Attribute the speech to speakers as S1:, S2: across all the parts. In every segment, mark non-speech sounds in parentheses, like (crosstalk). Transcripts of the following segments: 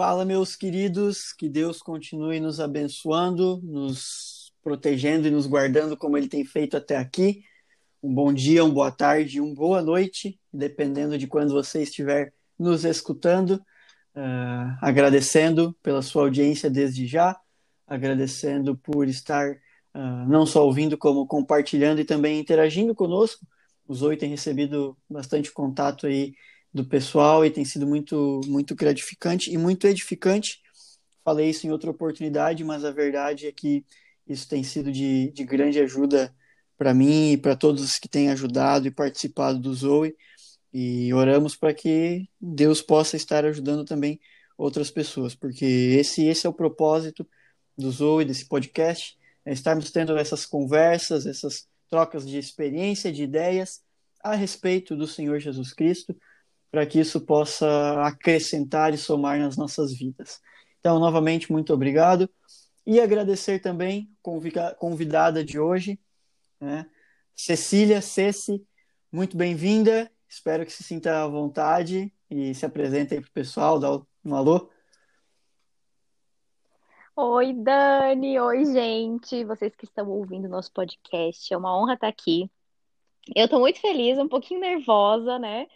S1: Fala, meus queridos, que Deus continue nos abençoando, nos protegendo e nos guardando como Ele tem feito até aqui. Um bom dia, uma boa tarde, uma boa noite, dependendo de quando você estiver nos escutando. Uh, agradecendo pela sua audiência desde já, agradecendo por estar uh, não só ouvindo, como compartilhando e também interagindo conosco. Os oito têm recebido bastante contato aí do pessoal e tem sido muito, muito gratificante e muito edificante. Falei isso em outra oportunidade, mas a verdade é que isso tem sido de, de grande ajuda para mim e para todos os que têm ajudado e participado do Zoe. E oramos para que Deus possa estar ajudando também outras pessoas, porque esse, esse é o propósito do Zoe, desse podcast, é estarmos tendo essas conversas, essas trocas de experiência, de ideias a respeito do Senhor Jesus Cristo, para que isso possa acrescentar e somar nas nossas vidas. Então, novamente, muito obrigado. E agradecer também convidada de hoje, né? Cecília Ceci, muito bem-vinda. Espero que se sinta à vontade e se apresente aí para o pessoal, dá um alô.
S2: Oi, Dani. Oi, gente. Vocês que estão ouvindo nosso podcast. É uma honra estar aqui. Eu estou muito feliz, um pouquinho nervosa, né?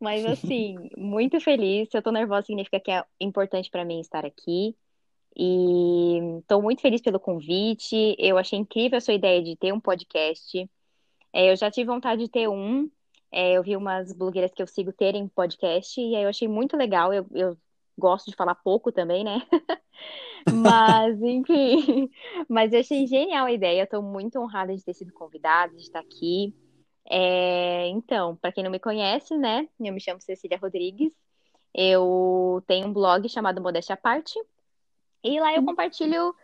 S2: Mas (laughs) assim, muito feliz. Se eu tô nervosa, significa que é importante para mim estar aqui. E estou muito feliz pelo convite. Eu achei incrível a sua ideia de ter um podcast. É, eu já tive vontade de ter um. É, eu vi umas blogueiras que eu sigo terem podcast, e aí eu achei muito legal. Eu, eu gosto de falar pouco também, né? (laughs) Mas, enfim. (laughs) Mas eu achei genial a ideia. Estou muito honrada de ter sido convidada, de estar aqui. É, então, para quem não me conhece, né, eu me chamo Cecília Rodrigues. Eu tenho um blog chamado Modéstia à Parte. E lá eu compartilho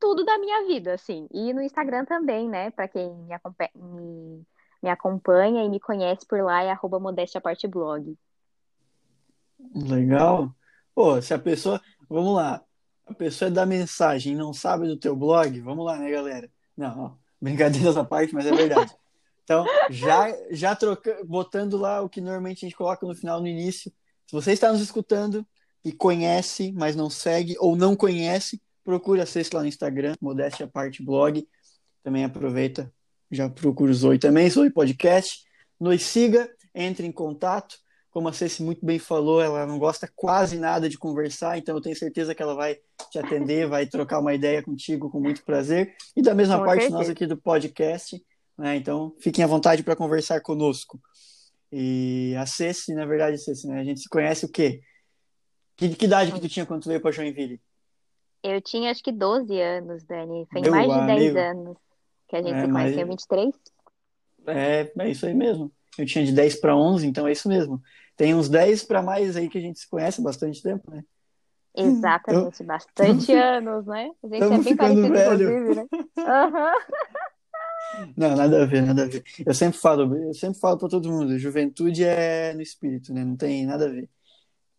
S2: tudo da minha vida, assim. E no Instagram também, né? Para quem me, acompanha, me, me acompanha e me conhece por lá, é arroba Modéstia Parte Blog.
S1: Legal. Pô, se a pessoa. Vamos lá. A pessoa é da mensagem e não sabe do teu blog, vamos lá, né, galera? Não, brincadeiras à parte, mas é verdade. (laughs) Então, já, já troca, botando lá o que normalmente a gente coloca no final, no início. Se você está nos escutando e conhece, mas não segue ou não conhece, procure acesse lá no Instagram, Modéstia Parte Blog. Também aproveita, já procura o Zoe também, Zoe Podcast. Nos siga, entre em contato. Como a Ceci muito bem falou, ela não gosta quase nada de conversar, então eu tenho certeza que ela vai te atender, vai trocar uma ideia contigo com muito prazer. E da mesma com parte, certeza. nós aqui do podcast né? Então, fiquem à vontade para conversar conosco. E a Ceci, na verdade, Ceci, né? a gente se conhece o quê? Que, que idade que tu tinha quando tu veio para Joinville?
S2: Eu tinha acho que 12 anos, Dani. Foi Meu mais de 10 anos que a gente é, se conhece. Mas... 23?
S1: É, é isso aí mesmo. Eu tinha de 10 para 11, então é isso mesmo. Tem uns 10 para mais aí que a gente se conhece há bastante tempo, né?
S2: Exatamente, então, bastante (laughs) anos, né? A gente é bem parecido, velho. inclusive, né? Uhum.
S1: Não, nada a ver, nada a ver. Eu sempre falo, eu sempre falo para todo mundo, juventude é no espírito, né? Não tem nada a ver.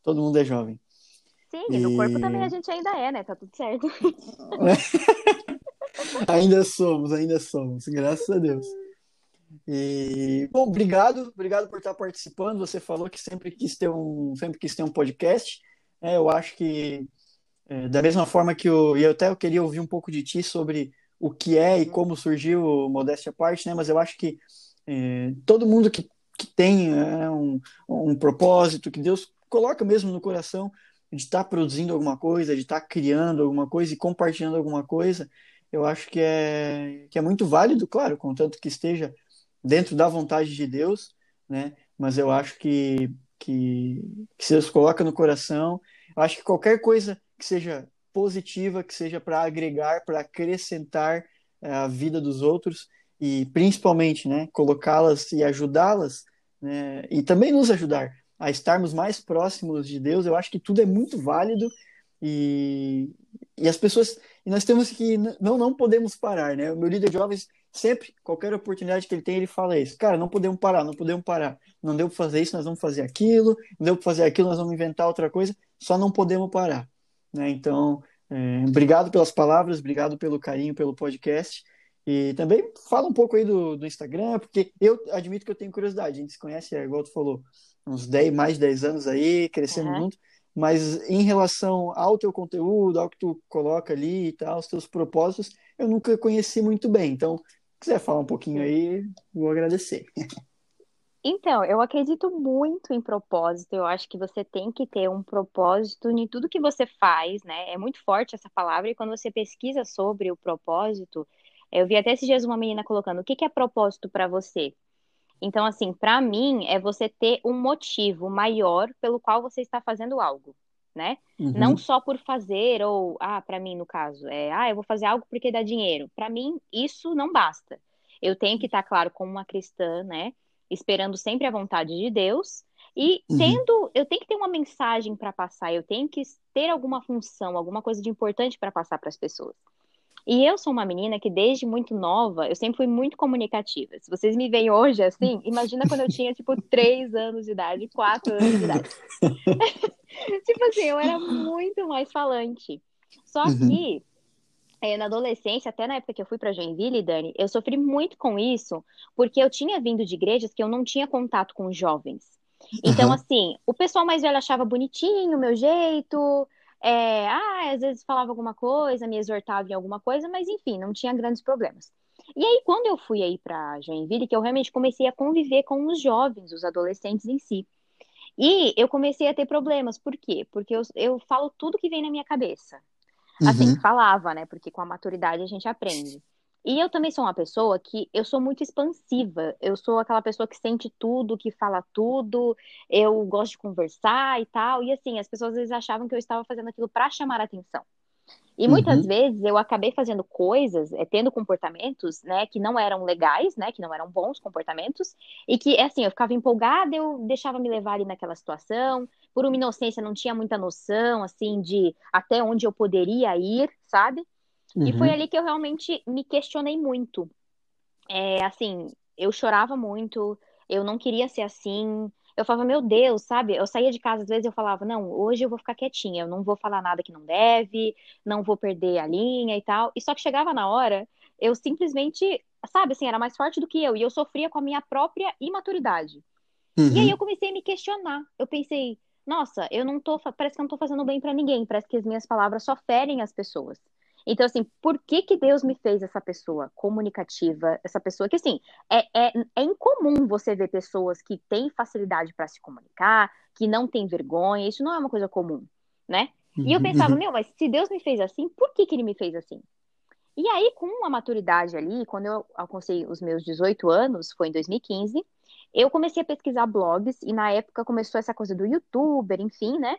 S1: Todo mundo é jovem.
S2: Sim, e no corpo também a gente ainda é, né? Tá tudo certo. (laughs)
S1: ainda somos, ainda somos, graças a Deus. E, bom, obrigado, obrigado por estar participando. Você falou que sempre quis ter um, sempre quis ter um podcast. É, eu acho que é, da mesma forma que eu, e eu até eu queria ouvir um pouco de ti sobre o que é e como surgiu modéstia à parte, né? Mas eu acho que é, todo mundo que, que tem é, um, um propósito, que Deus coloca mesmo no coração de estar tá produzindo alguma coisa, de estar tá criando alguma coisa e compartilhando alguma coisa, eu acho que é, que é muito válido, claro, contanto que esteja dentro da vontade de Deus, né? Mas eu acho que, que, que Deus coloca no coração, eu acho que qualquer coisa que seja positiva, que seja para agregar, para acrescentar é, a vida dos outros e principalmente, né, colocá-las e ajudá-las, né, e também nos ajudar a estarmos mais próximos de Deus. Eu acho que tudo é muito válido e, e as pessoas e nós temos que não não podemos parar, né? O meu líder de jovens sempre qualquer oportunidade que ele tem ele fala isso, cara, não podemos parar, não podemos parar, não deu para fazer isso, nós vamos fazer aquilo, não deu para fazer aquilo, nós vamos inventar outra coisa, só não podemos parar. Né? Então, é, obrigado pelas palavras, obrigado pelo carinho, pelo podcast. E também fala um pouco aí do, do Instagram, porque eu admito que eu tenho curiosidade. A gente se conhece, é, igual tu falou, uns 10, mais de 10 anos aí, crescendo uhum. junto. mas em relação ao teu conteúdo, ao que tu coloca ali e tal, os teus propósitos, eu nunca conheci muito bem. Então, se quiser falar um pouquinho aí, vou agradecer. (laughs)
S2: Então, eu acredito muito em propósito. Eu acho que você tem que ter um propósito em tudo que você faz, né? É muito forte essa palavra, e quando você pesquisa sobre o propósito, eu vi até esses dias uma menina colocando: o que é propósito para você? Então, assim, para mim, é você ter um motivo maior pelo qual você está fazendo algo, né? Uhum. Não só por fazer, ou, ah, para mim, no caso, é, ah, eu vou fazer algo porque dá dinheiro. Para mim, isso não basta. Eu tenho que estar, claro, como uma cristã, né? Esperando sempre a vontade de Deus. E uhum. tendo, uhum. eu tenho que ter uma mensagem para passar, eu tenho que ter alguma função, alguma coisa de importante para passar para as pessoas. E eu sou uma menina que, desde muito nova, eu sempre fui muito comunicativa. Se vocês me veem hoje assim, (laughs) imagina quando eu tinha, tipo, três anos de idade, quatro anos de idade. (laughs) (laughs) tipo assim, eu era muito mais falante. Só uhum. É, na adolescência, até na época que eu fui para Joinville, Dani, eu sofri muito com isso, porque eu tinha vindo de igrejas que eu não tinha contato com os jovens. Então, uhum. assim, o pessoal mais velho achava bonitinho o meu jeito, é, ah, às vezes falava alguma coisa, me exortava em alguma coisa, mas enfim, não tinha grandes problemas. E aí, quando eu fui aí para Joinville, que eu realmente comecei a conviver com os jovens, os adolescentes em si. E eu comecei a ter problemas. Por quê? Porque eu, eu falo tudo que vem na minha cabeça. Assim, uhum. falava, né? Porque com a maturidade a gente aprende. E eu também sou uma pessoa que eu sou muito expansiva. Eu sou aquela pessoa que sente tudo, que fala tudo. Eu gosto de conversar e tal. E assim, as pessoas às vezes achavam que eu estava fazendo aquilo para chamar a atenção. E muitas uhum. vezes eu acabei fazendo coisas, é, tendo comportamentos, né, que não eram legais, né, que não eram bons comportamentos, e que, assim, eu ficava empolgada, eu deixava me levar ali naquela situação, por uma inocência não tinha muita noção, assim, de até onde eu poderia ir, sabe? Uhum. E foi uhum. ali que eu realmente me questionei muito. É, assim, eu chorava muito, eu não queria ser assim. Eu falava, meu Deus, sabe? Eu saía de casa, às vezes eu falava, não, hoje eu vou ficar quietinha, eu não vou falar nada que não deve, não vou perder a linha e tal. E só que chegava na hora, eu simplesmente, sabe, assim, era mais forte do que eu, e eu sofria com a minha própria imaturidade. Uhum. E aí uhum. eu comecei a me questionar. Eu pensei, nossa, eu não tô, parece que eu não tô fazendo bem para ninguém, parece que as minhas palavras só ferem as pessoas. Então, assim, por que que Deus me fez essa pessoa comunicativa, essa pessoa que, assim, é, é, é incomum você ver pessoas que têm facilidade para se comunicar, que não têm vergonha, isso não é uma coisa comum, né? E eu uhum, pensava, uhum. meu, mas se Deus me fez assim, por que que ele me fez assim? E aí, com a maturidade ali, quando eu alcancei os meus 18 anos, foi em 2015, eu comecei a pesquisar blogs, e na época começou essa coisa do youtuber, enfim, né?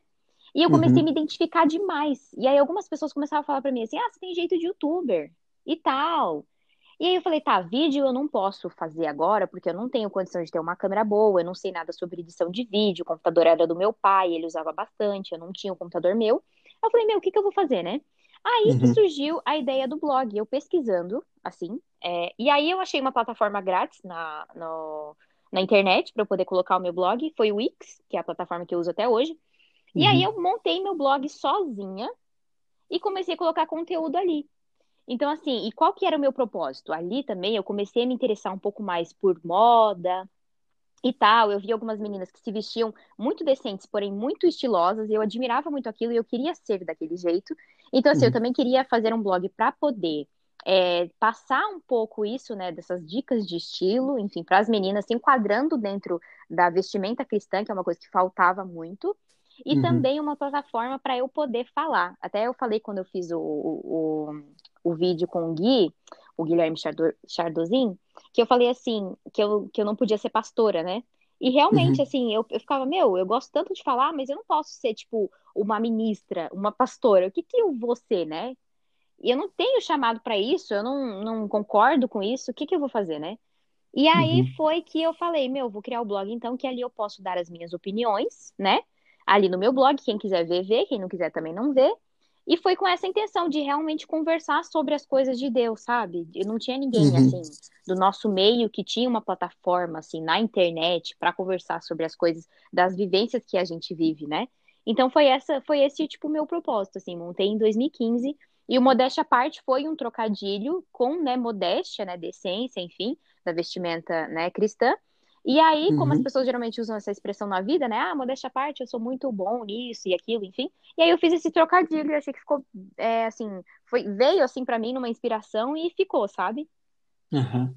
S2: E eu comecei uhum. a me identificar demais. E aí algumas pessoas começaram a falar para mim assim: "Ah, você tem jeito de youtuber" e tal. E aí eu falei: "Tá, vídeo eu não posso fazer agora porque eu não tenho condição de ter uma câmera boa, eu não sei nada sobre edição de vídeo, o computador era do meu pai, ele usava bastante, eu não tinha um computador meu". Eu falei: "Meu, o que que eu vou fazer, né?" Aí uhum. que surgiu a ideia do blog, eu pesquisando, assim, é, e aí eu achei uma plataforma grátis na, no, na internet para eu poder colocar o meu blog, foi o Wix, que é a plataforma que eu uso até hoje. E uhum. aí eu montei meu blog sozinha e comecei a colocar conteúdo ali. Então, assim, e qual que era o meu propósito? Ali também eu comecei a me interessar um pouco mais por moda e tal. Eu vi algumas meninas que se vestiam muito decentes, porém muito estilosas, e eu admirava muito aquilo e eu queria ser daquele jeito. Então, assim, uhum. eu também queria fazer um blog para poder é, passar um pouco isso, né, dessas dicas de estilo, enfim, para as meninas, se enquadrando dentro da vestimenta cristã, que é uma coisa que faltava muito e uhum. também uma plataforma para eu poder falar. Até eu falei quando eu fiz o, o, o vídeo com o Gui, o Guilherme Chardozin, que eu falei assim, que eu, que eu não podia ser pastora, né? E realmente, uhum. assim, eu, eu ficava, meu, eu gosto tanto de falar, mas eu não posso ser, tipo, uma ministra, uma pastora. O que que eu vou ser, né? E eu não tenho chamado para isso, eu não, não concordo com isso, o que que eu vou fazer, né? E aí uhum. foi que eu falei, meu, vou criar o blog então, que ali eu posso dar as minhas opiniões, né? Ali no meu blog. Quem quiser ver, vê. Quem não quiser também não vê. E foi com essa intenção de realmente conversar sobre as coisas de Deus, sabe? Eu não tinha ninguém, uhum. assim, do nosso meio que tinha uma plataforma, assim, na internet para conversar sobre as coisas, das vivências que a gente vive, né? Então foi essa, foi esse, tipo, o meu propósito, assim, montei em 2015 e o Modéstia à Parte foi um trocadilho com, né, modéstia, né, decência, enfim, da vestimenta, né, cristã. E aí, como as
S1: Uhum.
S2: pessoas geralmente usam essa expressão na vida, né? Ah, modéstia à parte, eu sou muito bom nisso e aquilo, enfim. E aí eu fiz esse trocadilho e achei que ficou, é, assim, foi, veio assim pra mim numa inspiração e ficou, sabe?
S1: Aham.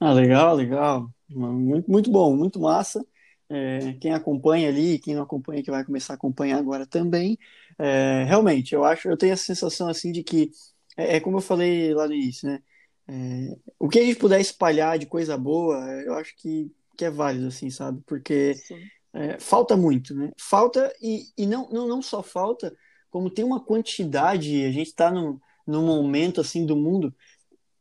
S1: Ah, legal, legal. Muito, muito bom, muito massa. É, quem acompanha ali, quem não acompanha, que vai começar a acompanhar agora também. É, realmente, eu acho, eu tenho essa sensação assim de que é, é como eu falei lá no início, né? É, o que a gente puder espalhar de coisa boa, eu acho que, que é válido, assim, sabe? Porque é, falta muito, né? Falta, e, e não, não, não só falta, como tem uma quantidade, a gente está num, num momento assim do mundo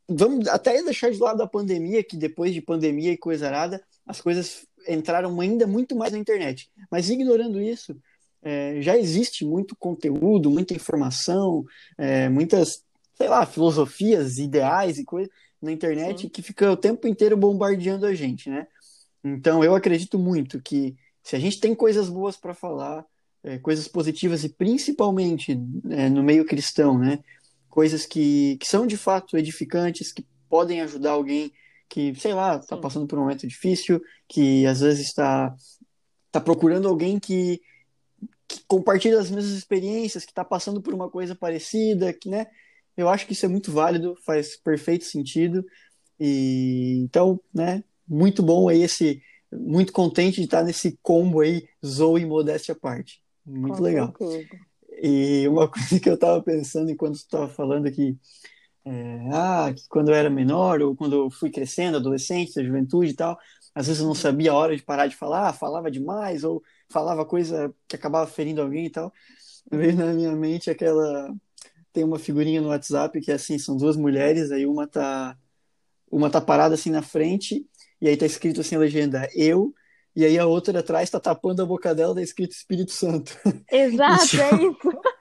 S1: vamos até deixar de lado a pandemia, que depois de pandemia e coisa arada, as coisas entraram ainda muito mais na internet. Mas ignorando isso, é, já existe muito conteúdo, muita informação, é, muitas, sei lá, filosofias, ideais e coisas na internet
S2: Sim.
S1: que fica o tempo inteiro bombardeando a gente, né? Então eu acredito muito que se a gente tem coisas boas para falar, é, coisas positivas e principalmente é, no meio cristão, né? coisas que, que são de fato edificantes, que podem ajudar alguém que, sei lá, está passando por um momento difícil, que às vezes está tá procurando alguém que, que compartilha as mesmas experiências, que está passando por uma coisa parecida, que, né? Eu acho que isso é muito válido, faz perfeito sentido. E então, né, muito bom aí esse muito contente de estar nesse combo aí, Zoe e modéstia à parte. Muito
S2: Com
S1: legal.
S2: certeza.
S1: E uma (laughs) coisa que eu estava pensando enquanto você estava falando aqui, é, ah, que quando eu era menor, ou quando eu fui crescendo, adolescente, juventude e tal, às vezes eu não sabia a hora de parar de falar, falava demais, ou falava coisa que acabava ferindo alguém e tal. Veio na minha mente aquela. Tem uma figurinha no WhatsApp que é assim: são duas mulheres, aí uma tá, uma tá parada assim na frente, e aí tá escrito assim a legenda, eu, e aí a outra atrás tá tapando a boca dela, tá escrito Espírito Santo. (laughs)
S2: Exato, é isso. (laughs)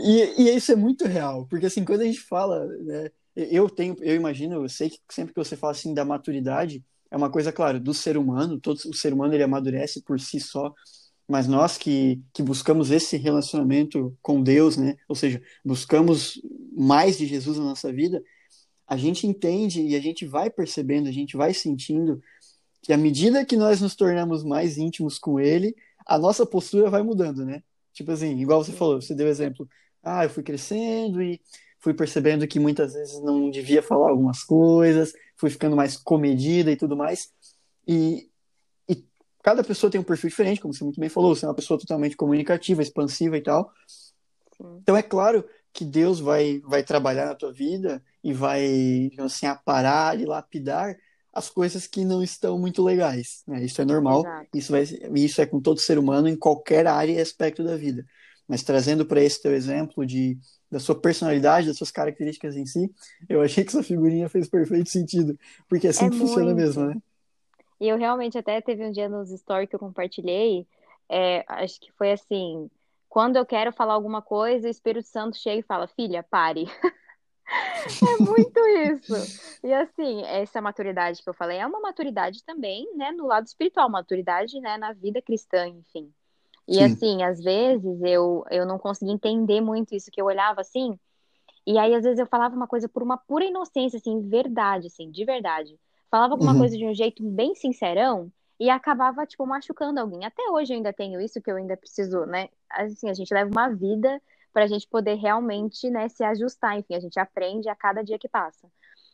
S1: E, e isso é muito real, porque assim, quando a gente fala, né, eu tenho, eu imagino, eu sei que sempre que você fala assim da maturidade, é uma coisa, claro, do ser humano, todo o ser humano ele amadurece por si só, mas nós que, que buscamos esse relacionamento com Deus, né, ou seja, buscamos mais de Jesus na nossa vida, a gente entende e a gente vai percebendo, a gente vai sentindo que à medida que nós nos tornamos mais íntimos com Ele, a nossa postura vai mudando, né? Tipo assim, igual você falou, você deu exemplo. Ah, eu fui crescendo e fui percebendo que muitas vezes não devia falar algumas coisas, fui ficando mais comedida e tudo mais. E, e cada pessoa tem um perfil diferente, como você muito bem falou, você é uma pessoa totalmente comunicativa, expansiva e tal. Então é claro que Deus vai, vai trabalhar na tua vida e vai, assim, aparar e lapidar as coisas que não estão muito legais. Né? Isso é normal,
S2: Exato.
S1: isso, vai, isso é com todo ser humano em qualquer área e aspecto da vida. Mas trazendo para esse teu exemplo de, da sua personalidade, das suas características em si, eu achei que sua figurinha fez perfeito sentido, porque é assim
S2: É
S1: que funciona mesmo, né?
S2: E eu realmente até teve um dia nos stories que eu compartilhei, é, acho que foi assim, quando eu quero falar alguma coisa, o Espírito Santo chega e fala, filha, pare. (laughs) É muito isso. E assim, essa maturidade que eu falei é uma maturidade também, né, no lado espiritual, maturidade, né, na vida cristã, enfim. E
S1: Sim.
S2: assim, às vezes eu, eu não conseguia entender muito isso, que eu olhava assim, e aí às vezes eu falava uma coisa por uma pura inocência, assim, verdade, assim, de verdade. Falava alguma
S1: Uhum.
S2: coisa de um jeito bem sincerão e acabava, tipo, machucando alguém. Até hoje eu ainda tenho isso, que eu ainda preciso, né? Assim, a gente leva uma vida pra gente poder realmente, né, se ajustar. Enfim, a gente aprende a cada dia que passa.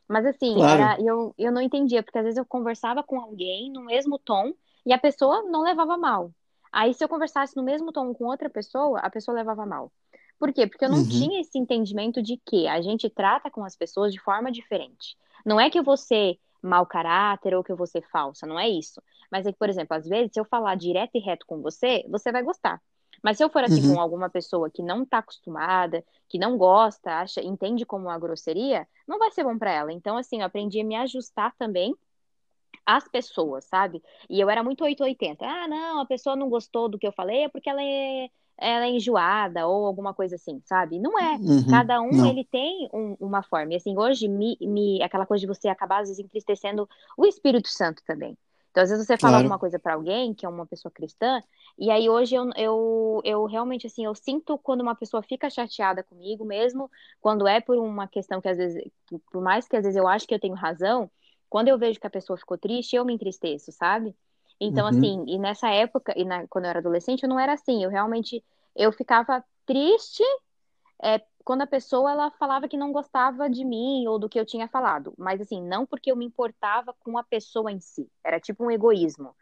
S2: Mas assim,
S1: Claro.
S2: era, eu, eu não entendia, porque às vezes eu conversava com alguém no mesmo tom e a pessoa não levava mal. Aí, se eu conversasse no mesmo tom com outra pessoa, a pessoa levava mal. Por quê? Porque eu não
S1: Uhum.
S2: tinha esse entendimento de que a gente trata com as pessoas de forma diferente. Não é que eu vou ser mau caráter ou que eu vou ser falsa, não é isso. Mas é que, por exemplo, às vezes, se eu falar direto e reto com você, você vai gostar. Mas se eu for assim
S1: Uhum.
S2: com alguma pessoa que não tá acostumada, que não gosta, acha, entende como uma grosseria, não vai ser bom pra ela. Então, assim, eu aprendi a me ajustar também às pessoas, sabe? E eu era muito 880. Ah, não, a pessoa não gostou do que eu falei é porque ela é, ela é enjoada ou alguma coisa assim, sabe? Não é.
S1: Uhum.
S2: Cada um,
S1: Não.
S2: ele tem um- uma forma. E assim, hoje, me, me, aquela coisa de você acabar, às vezes, entristecendo o Espírito Santo também. Então, às vezes você fala
S1: Claro.
S2: alguma coisa pra alguém, que é uma pessoa cristã, e aí hoje eu, eu, eu realmente, assim, eu sinto quando uma pessoa fica chateada comigo, mesmo quando é por uma questão que às vezes, por mais que às vezes eu acho que eu tenho razão, quando eu vejo que a pessoa ficou triste, eu me entristeço, sabe? Então,
S1: Uhum,
S2: assim, e nessa época, e na- quando eu era adolescente, eu não era assim. Eu realmente, eu ficava triste, é, quando a pessoa, ela falava que não gostava de mim ou do que eu tinha falado. Mas, assim, não porque eu me importava com a pessoa em si. Era tipo um egoísmo.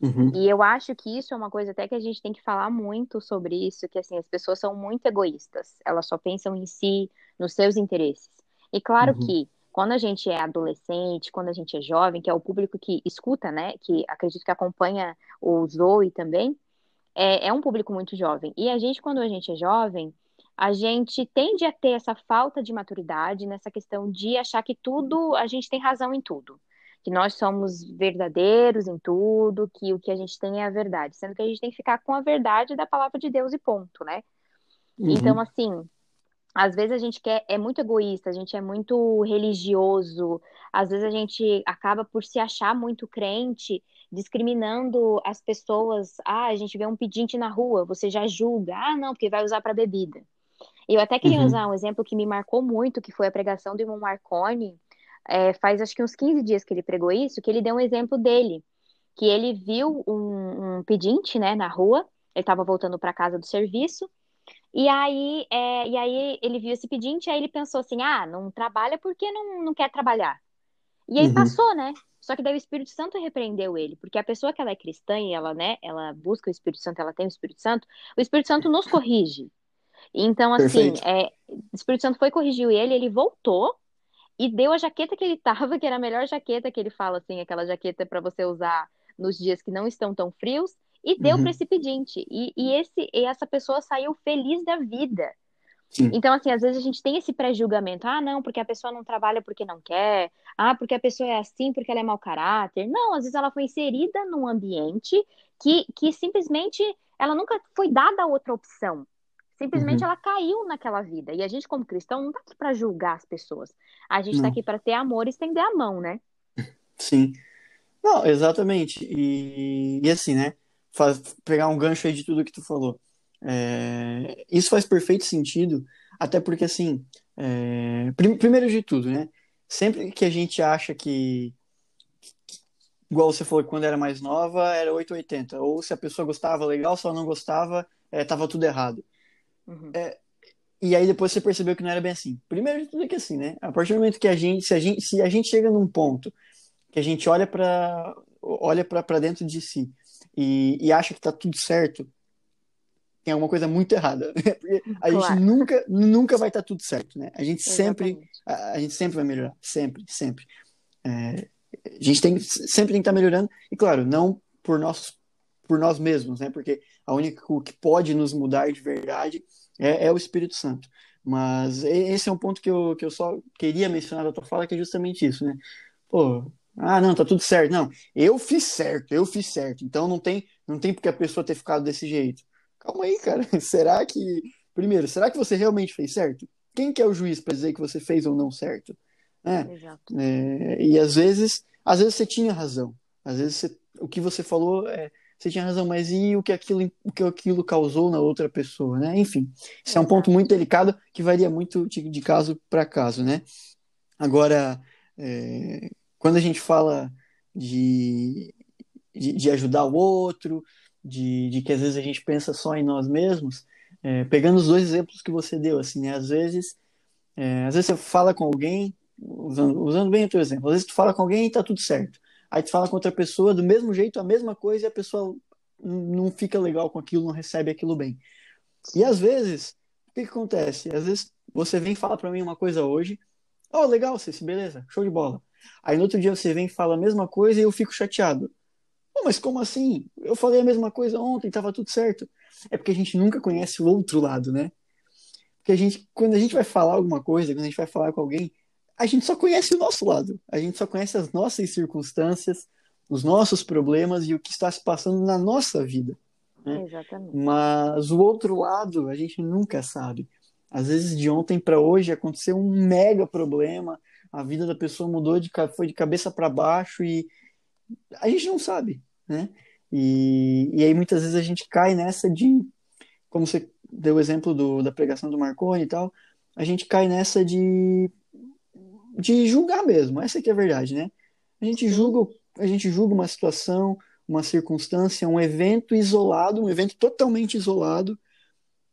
S1: uhum,
S2: E eu acho que isso é uma coisa até que a gente tem que falar muito sobre isso, que assim, as pessoas são muito egoístas. Elas só pensam em si, nos seus interesses. E claro
S1: uhum,
S2: que quando a gente é adolescente, quando a gente é jovem, que é o público que escuta, né, que acredito que acompanha o Zoe também, é, é um público muito jovem. E a gente, quando a gente é jovem, a gente tende a ter essa falta de maturidade nessa questão de achar que tudo, a gente tem razão em tudo. Que nós somos verdadeiros em tudo, que o que a gente tem é a verdade. Sendo que a gente tem que ficar com a verdade da palavra de Deus e ponto, né? Então,
S1: uhum,
S2: assim, às vezes a gente quer, é muito egoísta, a gente é muito religioso, às vezes a gente acaba por se achar muito crente, discriminando as pessoas. Ah, a gente vê um pedinte na rua, você já julga. Ah, não, porque vai usar para bebida. Eu até queria
S1: uhum,
S2: usar um exemplo que me marcou muito, que foi a pregação do irmão Marconi. É, faz acho que uns 15 dias que ele pregou isso, que ele deu um exemplo dele, que ele viu um, um pedinte, né, na rua, ele estava voltando para casa do serviço, e aí, é, e aí ele viu esse pedinte, aí ele pensou assim, ah, não trabalha porque não, não quer trabalhar. E aí
S1: uhum,
S2: passou, né? Só que daí o Espírito Santo repreendeu ele, porque a pessoa que ela é cristã e ela, né, ela busca o Espírito Santo, ela tem o Espírito Santo, o Espírito Santo nos corrige. Então, assim, é, o Espírito Santo foi corrigir ele, ele voltou e deu a jaqueta que ele tava, que era a melhor jaqueta que ele fala, assim, aquela jaqueta para você usar nos dias que não estão tão frios, e deu para
S1: Uhum,
S2: esse pedinte. E, e, esse, e essa pessoa saiu feliz da vida.
S1: sim,
S2: Então, assim, às vezes a gente tem esse pré-julgamento. Ah, não, porque a pessoa não trabalha porque não quer. Ah, porque a pessoa é assim porque ela é mau caráter. Não, às vezes ela foi inserida num ambiente que, que simplesmente ela nunca foi dada outra opção. Simplesmente
S1: uhum,
S2: ela caiu naquela vida. E a gente, como cristão, não tá aqui para julgar as pessoas. A gente tá
S1: não,
S2: aqui para ter amor e estender a mão, né?
S1: sim. Não, exatamente. E, e assim, né? Faz, pegar um gancho aí de tudo que tu falou. É, isso faz perfeito sentido, até porque, assim, é, prim- primeiro de tudo, né? Sempre que a gente acha que, igual você falou, que quando era mais nova, era 880, ou se a pessoa gostava, legal, se ela não gostava, é, tava tudo errado.
S2: Uhum.
S1: E aí depois você percebeu que não era bem assim. Primeiro de tudo é que assim, né? A partir do momento que a gente, se a gente, se a gente chega num ponto que a gente olha para olha para dentro de si e, e acha que tá tudo certo, tem alguma coisa muito errada. né? (laughs) Porque a gente
S2: Claro,
S1: nunca, nunca vai estar tudo certo, né? A gente sempre,
S2: exatamente.
S1: a, a gente sempre vai melhorar, sempre, sempre. É, a gente tem, sempre tem que estar melhorando e claro, não por nossos, por nós mesmos, né? Porque a única o que pode nos mudar de verdade é, é o Espírito Santo. Mas esse é um ponto que eu, que eu só queria mencionar da tua fala, que é justamente isso, né? Pô, ah, não, tá tudo certo. Não, eu fiz certo, eu fiz certo. Então não tem, não tem porque a pessoa ter ficado desse jeito. Calma aí, cara. (laughs) Será que. Primeiro, será que você realmente fez certo? Quem que é o juiz para dizer que você fez ou não certo? É,
S2: Exato.
S1: é, e às vezes, às vezes você tinha razão. Às vezes você- o que você falou, é, você tinha razão, mas e o que aquilo, o que aquilo causou na outra pessoa, né? Enfim, isso é um ponto muito delicado que varia muito de, de caso para caso, né? Agora, é, quando a gente fala de, de, de ajudar o outro, de, de que às vezes a gente pensa só em nós mesmos, é, pegando os dois exemplos que você deu, assim, né? Às vezes, é, às vezes você fala com alguém, usando, usando bem o teu exemplo, às vezes tu fala com alguém e tá tudo certo. Aí tu fala com outra pessoa do mesmo jeito, a mesma coisa, e a pessoa não fica legal com aquilo, não recebe aquilo bem. E às vezes, o que, que acontece? Às vezes você vem e fala para mim uma coisa hoje, oh, legal, Ceci, beleza, show de bola. Aí no outro dia você vem e fala a mesma coisa e eu fico chateado. Pô, mas como assim? Eu falei a mesma coisa ontem, tava tudo certo. É porque a gente nunca conhece o outro lado, né? Porque a gente, quando a gente vai falar alguma coisa, quando a gente vai falar com alguém, a gente só conhece o nosso lado. A gente só conhece as nossas circunstâncias, os nossos problemas e o que está se passando na nossa vida. Né?
S2: Exatamente.
S1: Mas o outro lado a gente nunca sabe. Às vezes de ontem para hoje aconteceu um mega problema, a vida da pessoa mudou de foi de cabeça para baixo e a gente não sabe, né? E, e aí muitas vezes a gente cai nessa de, como você deu o exemplo do, da pregação do Marconi e tal, a gente cai nessa de, de julgar mesmo, essa que é a verdade, né? A gente julga, a gente julga uma situação, uma circunstância, um evento isolado, um evento totalmente isolado,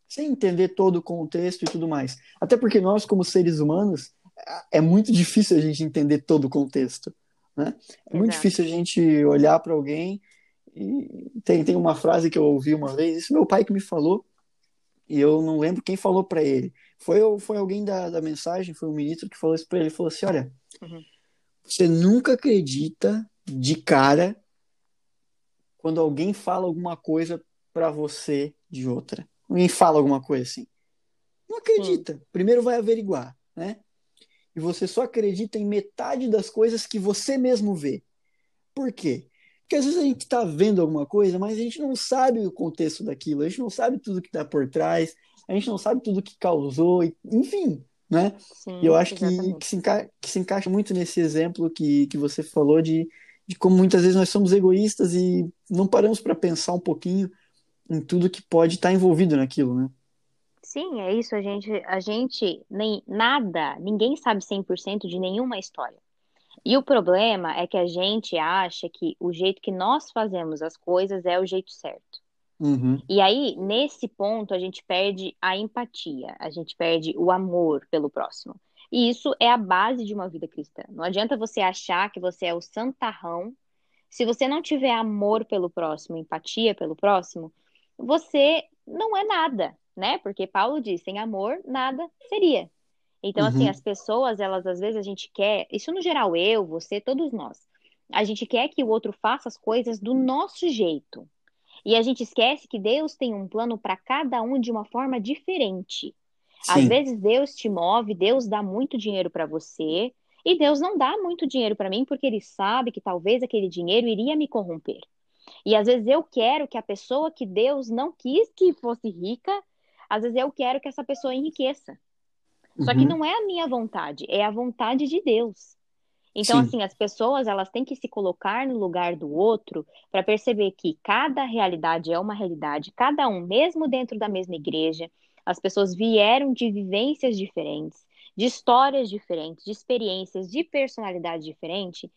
S1: sem entender todo o contexto e tudo mais. Até porque nós, como seres humanos, é muito difícil a gente entender todo o contexto. Né? É muito difícil a gente olhar para alguém e tem, tem uma frase que eu ouvi uma vez, isso meu pai que me falou, e eu não lembro quem falou para ele. Foi, foi alguém da, da mensagem, foi um ministro que falou isso para ele, falou assim, olha, uhum. você nunca acredita de cara quando alguém fala alguma coisa para você de outra. Alguém fala alguma coisa assim. Não acredita. Hum. Primeiro vai averiguar, né? E você só acredita em metade das coisas que você mesmo vê. Por quê? Porque às vezes a gente está vendo alguma coisa, mas a gente não sabe o contexto daquilo, a gente não sabe tudo que está por trás, a gente não sabe tudo que causou, enfim, né? Sim, e eu acho que, que, se que se encaixa muito nesse exemplo que, que você falou de de como muitas vezes nós somos egoístas e não paramos para pensar um pouquinho em tudo que pode estar envolvido naquilo, né?
S2: Sim, é isso. A gente, a gente nem nada, ninguém sabe 100% de nenhuma história. E o problema é que a gente acha que o jeito que nós fazemos as coisas é o jeito certo. Uhum. E aí, nesse ponto, a gente perde a empatia, a gente perde o amor pelo próximo. E isso é a base de uma vida cristã. Não adianta você achar que você é o santarrão. Se você não tiver amor pelo próximo, empatia pelo próximo, você não é nada, né? Porque Paulo diz, sem amor, nada seria. Então, assim, uhum. assim, as pessoas, elas, às vezes, a gente quer, isso no geral, eu, você, todos nós, a gente quer que o outro faça as coisas do nosso jeito. E a gente esquece que Deus tem um plano para cada um de uma forma diferente. Sim. Às vezes Deus te move, Deus dá muito dinheiro para você, e Deus não dá muito dinheiro para mim porque ele sabe que talvez aquele dinheiro iria me corromper. E às vezes eu quero que a pessoa que Deus não quis que fosse rica, às vezes eu quero que essa pessoa enriqueça. Só uhum. que não é a minha vontade, é a vontade de Deus. Então, Sim. assim, as pessoas elas têm que se colocar no lugar do outro para perceber que cada realidade é uma realidade, cada um, mesmo dentro da mesma igreja, as pessoas vieram de vivências diferentes, de histórias diferentes, de experiências, de personalidade diferente.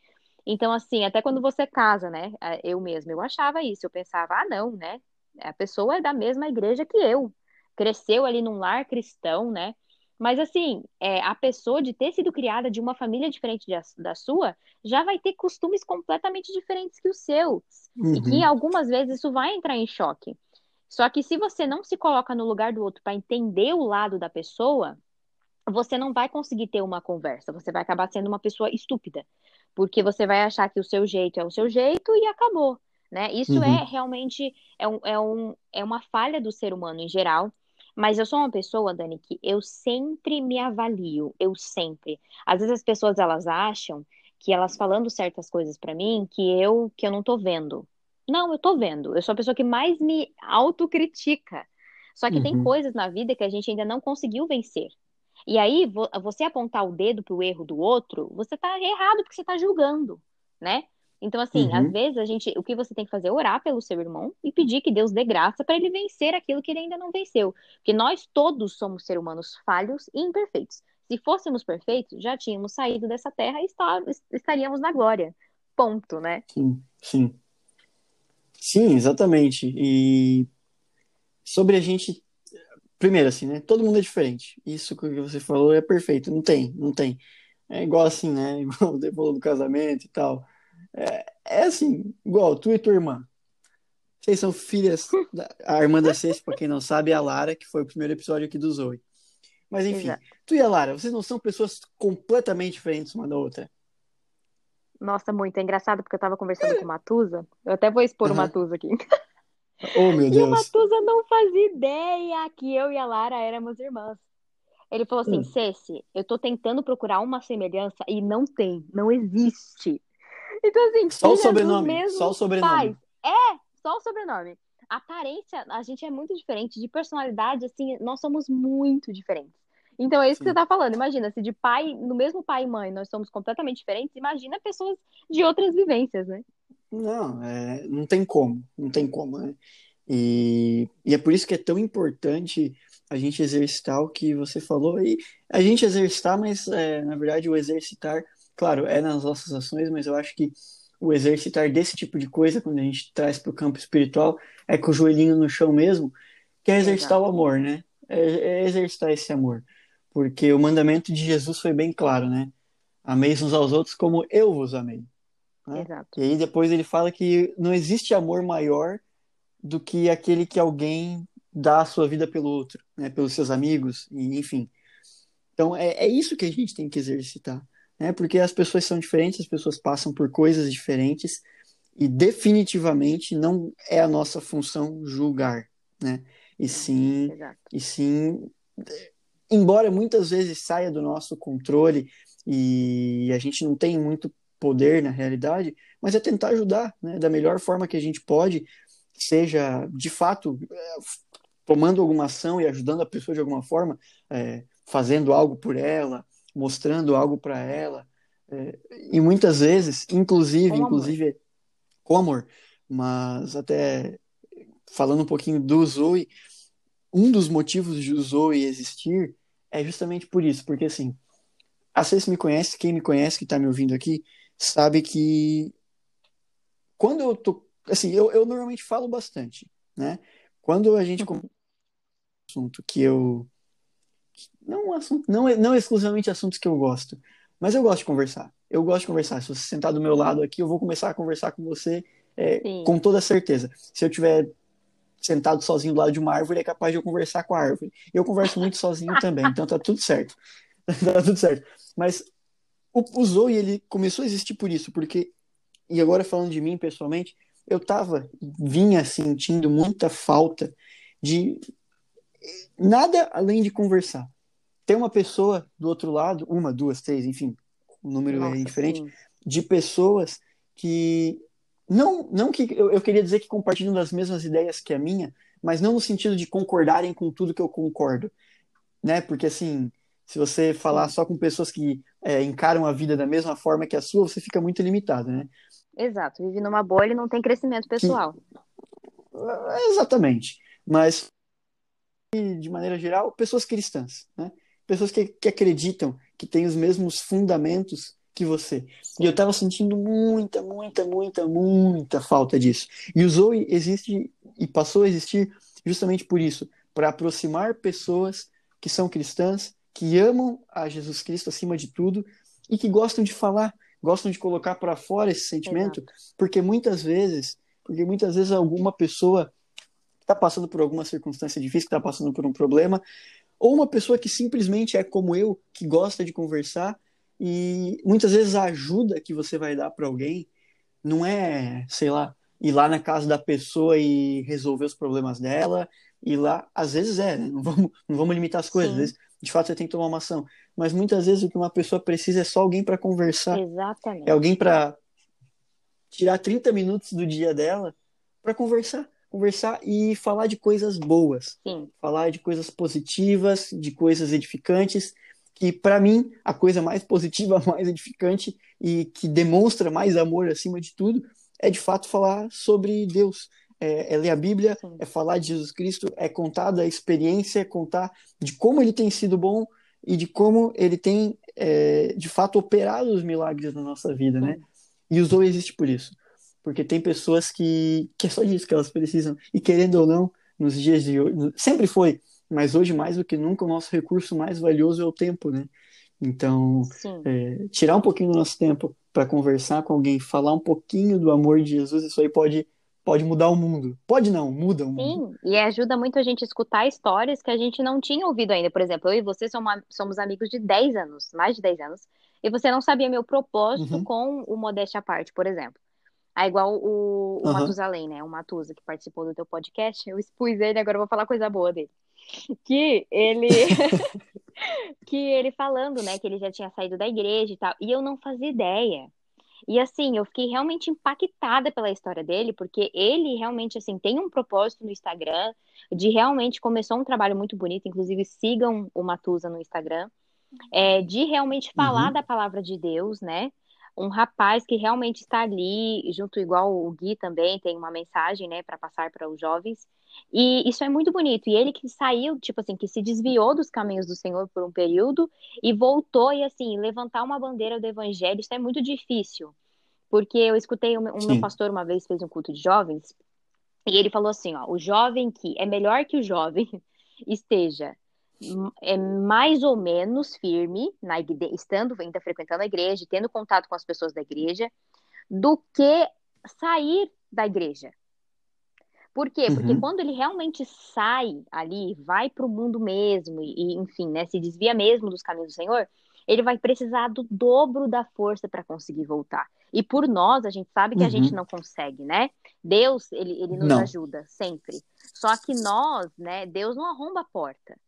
S2: Então, assim, até quando você casa, né? Eu mesma, eu achava isso. Eu pensava, ah, não, né? A pessoa é da mesma igreja que eu. Cresceu ali num lar cristão, né? Mas, assim, é, a pessoa de ter sido criada de uma família diferente de, da sua já vai ter costumes completamente diferentes que os seus. Uhum. E que algumas vezes isso vai entrar em choque. Só que se você não se coloca no lugar do outro para entender o lado da pessoa, você não vai conseguir ter uma conversa. Você vai acabar sendo uma pessoa estúpida, porque você vai achar que o seu jeito é o seu jeito e acabou. Né? Isso é uhum. é realmente é, um, é, um, é uma falha do ser humano em geral. Mas eu sou uma pessoa, Dani, que eu sempre me avalio, eu sempre. Às vezes as pessoas elas acham que elas falando certas coisas para mim que eu que eu não tô vendo. Não, eu tô vendo. Eu sou a pessoa que mais me autocritica. Só que uhum. tem coisas na vida que a gente ainda não conseguiu vencer. E aí, você apontar o dedo pro erro do outro, você tá errado porque você tá julgando, né? Então, assim, uhum. às vezes a gente, o que você tem que fazer é orar pelo seu irmão e pedir que Deus dê graça para ele vencer aquilo que ele ainda não venceu. Porque nós todos somos seres humanos falhos e imperfeitos. Se fôssemos perfeitos, já tínhamos saído dessa terra e estaríamos na glória. Ponto, né?
S1: Sim, sim. Sim, exatamente. E sobre a gente. Primeiro, assim, né? Todo mundo é diferente. Isso que você falou é perfeito. Não tem, não tem. É igual assim, né? (laughs) Igual você falou do casamento e tal. É, é assim, igual tu e tua irmã. Vocês são filhas. Da, a irmã da Ceci, pra quem não sabe, é a Lara, que foi o primeiro episódio aqui do Zoe. Mas enfim, Exato. tu e a Lara, vocês não são pessoas completamente diferentes uma da outra.
S2: Nossa, muito. É engraçado porque eu tava conversando com o Matusa. Eu até vou expor uhum. o Matusa aqui. (laughs)
S1: Oh, meu Deus.
S2: E o Matusa não fazia ideia que eu e a Lara éramos irmãs. Ele falou assim, hum. Ceci, eu tô tentando procurar uma semelhança e não tem, não existe. Então, assim,
S1: só o sobrenome, só o sobrenome. Pais.
S2: É, só o sobrenome. A aparência, a gente é muito diferente. De personalidade, assim, nós somos muito diferentes. Então é isso Sim. que você está falando. Imagina, se de pai, no mesmo pai e mãe, nós somos completamente diferentes, imagina pessoas de outras vivências, né?
S1: Não, é, não tem como, não tem como, né? E, e é por isso que é tão importante a gente exercitar o que você falou, e a gente exercitar, mas é, na verdade o exercitar claro, é nas nossas ações, mas eu acho que o exercitar desse tipo de coisa, quando a gente traz para o campo espiritual, é com o joelhinho no chão mesmo, que é exercitar Exato. o amor, né? É, é, exercitar esse amor. Porque o mandamento de Jesus foi bem claro, né? Ameis uns aos outros como eu vos amei. Né? Exato. E aí depois ele fala que não existe amor maior do que aquele que alguém dá a sua vida pelo outro, né? Pelos seus amigos, enfim. Então é, é isso que a gente tem que exercitar né? Porque as pessoas são diferentes, as pessoas passam por coisas diferentes e definitivamente não é a nossa função julgar, né? E sim, Exato. e sim, embora muitas vezes saia do nosso controle e a gente não tem muito poder na realidade, mas é tentar ajudar, né? Da melhor forma que a gente pode, seja de fato é, tomando alguma ação e ajudando a pessoa de alguma forma, é, fazendo algo por ela, mostrando algo para ela. É, e muitas vezes, inclusive, com inclusive amor. com amor, mas até falando um pouquinho do Zoe, um dos motivos de o Zoe existir é justamente por isso, porque assim, a você me conhece, quem me conhece, que está me ouvindo aqui, sabe que quando eu tô, assim, eu, eu normalmente falo bastante, né? Quando a gente um assunto que eu não, assunto, não, não exclusivamente assuntos que eu gosto, mas eu gosto de conversar. Eu gosto de conversar. Se você sentar do meu lado aqui, eu vou começar a conversar com você é, com toda certeza. Se eu tiver sentado sozinho do lado de uma árvore, é capaz de eu conversar com a árvore. Eu converso muito sozinho (laughs) também, então tá tudo certo. (laughs) tá tudo certo. Mas o, o Zoe, ele começou a existir por isso, porque, e agora falando de mim pessoalmente, eu tava, vinha sentindo muita falta de nada além de conversar. Tem uma pessoa do outro lado, uma, duas, três, enfim, o número é Nossa, é diferente, sim. de pessoas que não, não que eu, eu queria dizer que compartilham das mesmas ideias que a minha, mas não no sentido de concordarem com tudo que eu concordo, né? Porque assim, se você falar só com pessoas que é, encaram a vida da mesma forma que a sua, você fica muito limitado, né?
S2: Exato, vive numa bolha e não tem crescimento pessoal.
S1: Que... Exatamente. Mas de maneira geral, pessoas cristãs, né? Pessoas que, que acreditam que têm os mesmos fundamentos que você. E eu estava sentindo muita, muita, muita, muita falta disso. E o Zoe existe e passou a existir justamente por isso, para aproximar pessoas que são cristãs, que amam a Jesus Cristo acima de tudo e que gostam de falar, gostam de colocar para fora esse sentimento, Exato. porque muitas vezes, porque muitas vezes alguma pessoa está passando por alguma circunstância difícil, está passando por um problema, ou uma pessoa que simplesmente é como eu, que gosta de conversar e muitas vezes a ajuda que você vai dar para alguém não é, sei lá, ir lá na casa da pessoa e resolver os problemas dela, e lá, às vezes é, né? não, vamos, não vamos limitar as coisas, vezes, de fato você tem que tomar uma ação, mas muitas vezes o que uma pessoa precisa é só alguém para conversar,
S2: Exatamente.
S1: é alguém para tirar 30 minutos do dia dela para conversar conversar e falar de coisas boas,
S2: Sim.
S1: falar de coisas positivas, de coisas edificantes, que para mim a coisa mais positiva, (laughs) mais edificante e que demonstra mais amor acima de tudo é de fato falar sobre Deus. É, é ler a Bíblia, Sim. é falar de Jesus Cristo, é contar da experiência, é contar de como ele tem sido bom e de como ele tem é, de fato operado os milagres na nossa vida, né? E o Zoe existe por isso porque tem pessoas que, que é só disso que elas precisam. E querendo ou não, nos dias de hoje, sempre foi, mas hoje mais do que nunca o nosso recurso mais valioso é o tempo, né? Então, é, tirar um pouquinho do nosso tempo para conversar com alguém, falar um pouquinho do amor de Jesus, isso aí pode pode mudar o mundo. Pode não, muda o mundo.
S2: Sim, e ajuda muito a gente a escutar histórias que a gente não tinha ouvido ainda. Por exemplo, eu e você somos, amigos de 10 anos, mais de 10 anos, e você não sabia meu propósito uhum. com o Modéstia à Parte, por exemplo. Ah, igual o, o uhum. Matusalém, né? O Matusa, que participou do teu podcast. Eu expus ele, agora eu vou falar coisa boa dele. (laughs) Que ele. (laughs) que ele falando, né? Que ele já tinha saído da igreja e tal. E eu não fazia ideia. E assim, eu fiquei realmente impactada pela história dele, porque ele realmente, assim, tem um propósito no Instagram, de realmente começou um trabalho muito bonito, inclusive sigam o Matusa no Instagram, é, de realmente falar uhum. da palavra de Deus, né? Um rapaz que realmente está ali, junto igual o Gui também, tem uma mensagem, né, para passar para os jovens. E isso é muito bonito. E ele que saiu, tipo assim, que se desviou dos caminhos do Senhor por um período e voltou e assim, levantar uma bandeira do evangelho, isso é muito difícil. Porque eu escutei meu, o meu pastor uma vez fez um culto de jovens, e ele falou assim, ó, o jovem que é melhor que o jovem (laughs) esteja é mais ou menos firme na igreja, estando ainda frequentando a igreja, tendo contato com as pessoas da igreja, do que sair da igreja. Por quê? Porque uhum. quando ele realmente sai ali, vai para o mundo mesmo, e, enfim, né, se desvia mesmo dos caminhos do Senhor, ele vai precisar do dobro da força para conseguir voltar. E por nós, a gente sabe que uhum. a gente uhum. não consegue, né? Deus, ele, ele nos não. ajuda sempre. Só que nós, né, Deus não arromba a porta.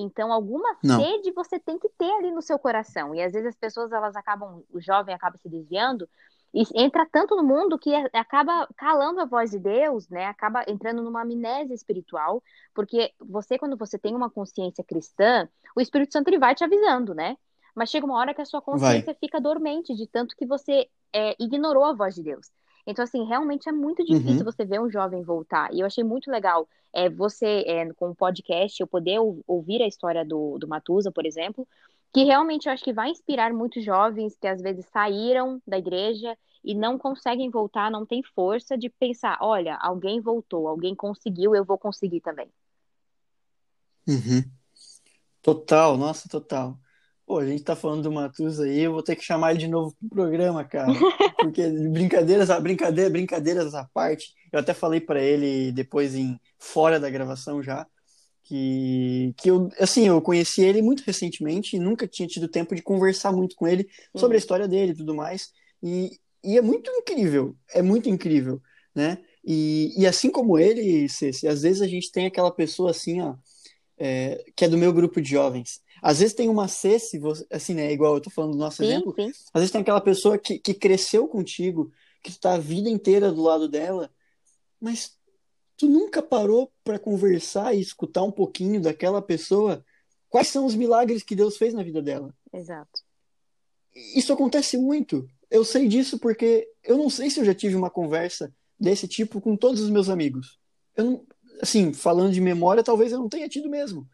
S2: Então, alguma não. sede você tem que ter ali no seu coração. E às vezes as pessoas, elas acabam, o jovem acaba se desviando e entra tanto no mundo que acaba calando a voz de Deus, né? Acaba entrando numa amnésia espiritual, porque você, quando você tem uma consciência cristã, o Espírito Santo ele vai te avisando, né? Mas chega uma hora que a sua consciência vai. fica dormente de tanto que você é, ignorou a voz de Deus. Então, assim, realmente é muito difícil uhum. você ver um jovem voltar. E eu achei muito legal é, você, é, com o podcast, eu poder ouvir a história do, do Matusa, por exemplo, que realmente eu acho que vai inspirar muitos jovens que às vezes saíram da igreja e não conseguem voltar, não tem força de pensar, olha, alguém voltou, alguém conseguiu, eu vou conseguir também.
S1: Uhum. Total, nossa, total. Pô, a gente tá falando do Matus aí, eu vou ter que chamar ele de novo pro programa, cara. (laughs) Porque brincadeiras, brincadeira, brincadeiras à parte, eu até falei para ele depois em fora da gravação já, que, que eu, assim, eu conheci ele muito recentemente e nunca tinha tido tempo de conversar muito com ele sobre a história dele e tudo mais. E, e é muito incrível, é muito incrível, né? E, e assim como ele, Ceci, às vezes a gente tem aquela pessoa assim, ó, é, que é do meu grupo de jovens. Às vezes tem uma Ceci, assim, né? Igual eu tô falando do nosso sim, exemplo. Sim. Às vezes tem aquela pessoa que, que cresceu contigo, que está a vida inteira do lado dela, mas tu nunca parou para conversar e escutar um pouquinho daquela pessoa quais são os milagres que Deus fez na vida dela.
S2: Exato.
S1: Isso acontece muito. Eu sei disso porque eu não sei se eu já tive uma conversa desse tipo com todos os meus amigos. Eu não, assim, falando de memória, talvez eu não tenha tido mesmo.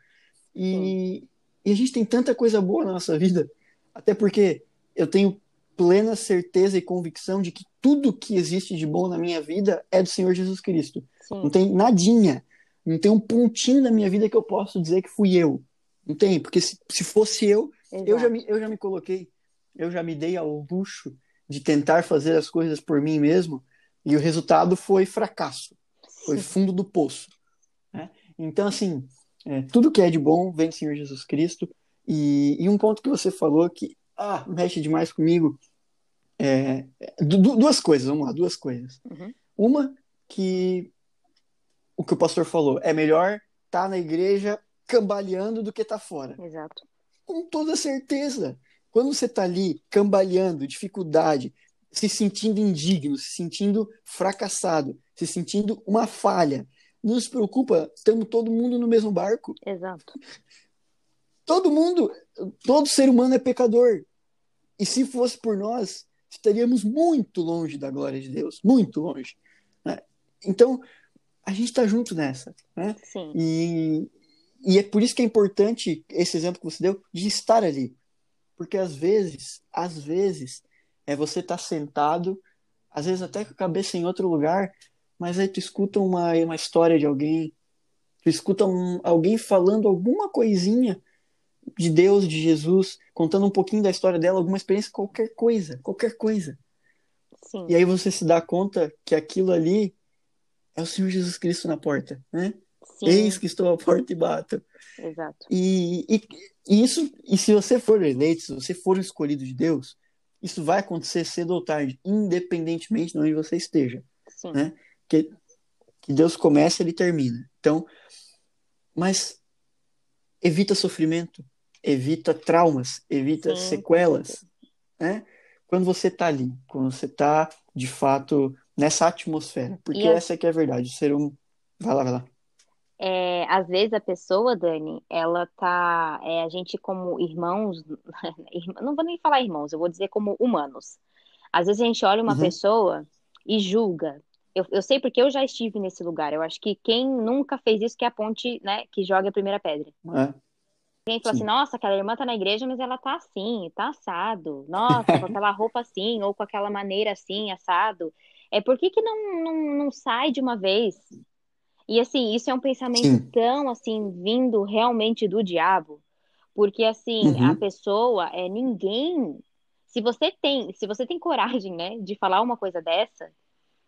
S1: E, e a gente tem tanta coisa boa na nossa vida, até porque eu tenho plena certeza e convicção de que tudo que existe de bom na minha vida é do Senhor Jesus Cristo. Sim. Não tem nadinha. Não tem um pontinho da minha vida que eu posso dizer que fui eu. Não tem, porque se, se fosse eu, eu já, me, eu já me coloquei, eu já me dei ao luxo de tentar fazer as coisas por mim mesmo, e o resultado foi fracasso, foi (laughs) fundo do poço. Né? Então, assim, é, tudo que é de bom vem do Senhor Jesus Cristo, e, e um ponto que você falou que ah, mexe demais comigo, é, duas coisas, vamos lá, duas coisas. Uhum. Uma, que o que o pastor falou, é melhor estar tá na igreja cambaleando do que estar tá fora.
S2: Exato.
S1: Com toda certeza. Quando você está ali cambaleando, dificuldade, se sentindo indigno, se sentindo fracassado, se sentindo uma falha, não se preocupa, estamos todo mundo no mesmo barco.
S2: Exato.
S1: Todo mundo, todo ser humano é pecador. E se fosse por nós, estaríamos muito longe da glória de Deus, muito longe. Né? Então, a gente está junto nessa, né?
S2: Sim.
S1: E, e é por isso que é importante esse exemplo que você deu de estar ali, porque às vezes, às vezes, é você estar tá sentado, às vezes até com a cabeça em outro lugar, mas aí tu escuta uma, uma história de alguém, tu escuta um, alguém falando alguma coisinha de Deus, de Jesus, contando um pouquinho da história dela, alguma experiência, qualquer coisa, qualquer coisa.
S2: Sim.
S1: E aí você se dá conta que aquilo ali é o Senhor Jesus Cristo na porta, né? Sim. Eis que estou à porta e bato.
S2: Exato.
S1: E, e, e, isso, e se você for eleito, se você for escolhido de Deus, isso vai acontecer cedo ou tarde, independentemente de onde você esteja.
S2: Sim.
S1: Né? Que, que Deus começa, ele termina. Então, mas evita sofrimento, evita traumas, evita Sim. sequelas, né? Quando você está ali, quando você está de fato nessa atmosfera. Porque e essa é que é a verdade. Ser um. Vai lá, vai lá.
S2: É, às vezes a pessoa, Dani, ela tá. É, a gente, como irmãos, (laughs) não vou nem falar irmãos, eu vou dizer como humanos. Às vezes a gente olha uma
S1: Uhum.
S2: pessoa e julga. Eu, eu sei porque eu já estive nesse lugar. Eu acho que quem nunca fez isso que é a ponte, né, que joga a primeira pedra.
S1: É.
S2: Alguém fala assim,
S1: Sim.
S2: nossa, aquela irmã tá na igreja, mas ela tá assim, tá assado. Nossa, com (laughs) aquela roupa assim, ou com aquela maneira assim, assado. É por que que não, não, não sai de uma vez? E assim, isso é um pensamento
S1: Sim.
S2: tão assim, vindo realmente do diabo. Porque assim, a
S1: Uhum.
S2: pessoa é ninguém. Se você tem, se você tem coragem, né, de falar uma coisa dessa,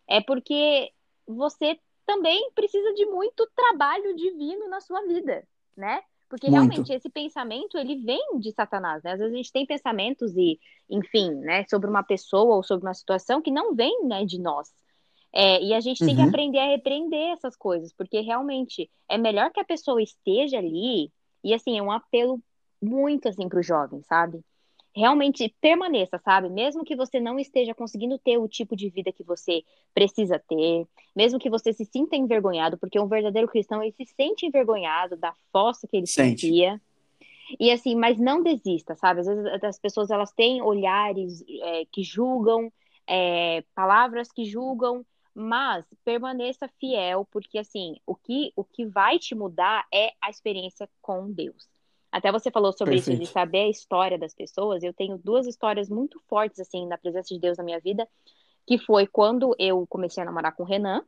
S2: é porque você também precisa de muito trabalho divino na sua vida, né? Porque
S1: Muito.
S2: realmente esse pensamento, ele vem de Satanás, né? Às vezes a gente tem pensamentos e, enfim, né, sobre uma pessoa ou sobre uma situação que não vem, né, de nós. É, e a gente tem que
S1: Uhum.
S2: aprender a repreender essas coisas, porque realmente é melhor que a pessoa esteja ali, e assim, é um apelo muito assim para os jovens, sabe? Realmente permaneça, sabe? Mesmo que você não esteja conseguindo ter o tipo de vida que você precisa ter, mesmo que você se sinta envergonhado, porque um verdadeiro cristão ele se sente envergonhado da fossa que ele
S1: Sente.
S2: sentia. E assim, mas não desista, sabe? Às vezes as pessoas elas têm olhares é, que julgam, é, palavras que julgam, mas permaneça fiel, porque assim, o que, o que vai te mudar é a experiência com Deus. Até você falou sobre isso de
S1: Perfeito.
S2: saber a história das pessoas. Eu tenho duas histórias muito fortes assim na presença de Deus na minha vida, que foi quando eu comecei a namorar com o Renan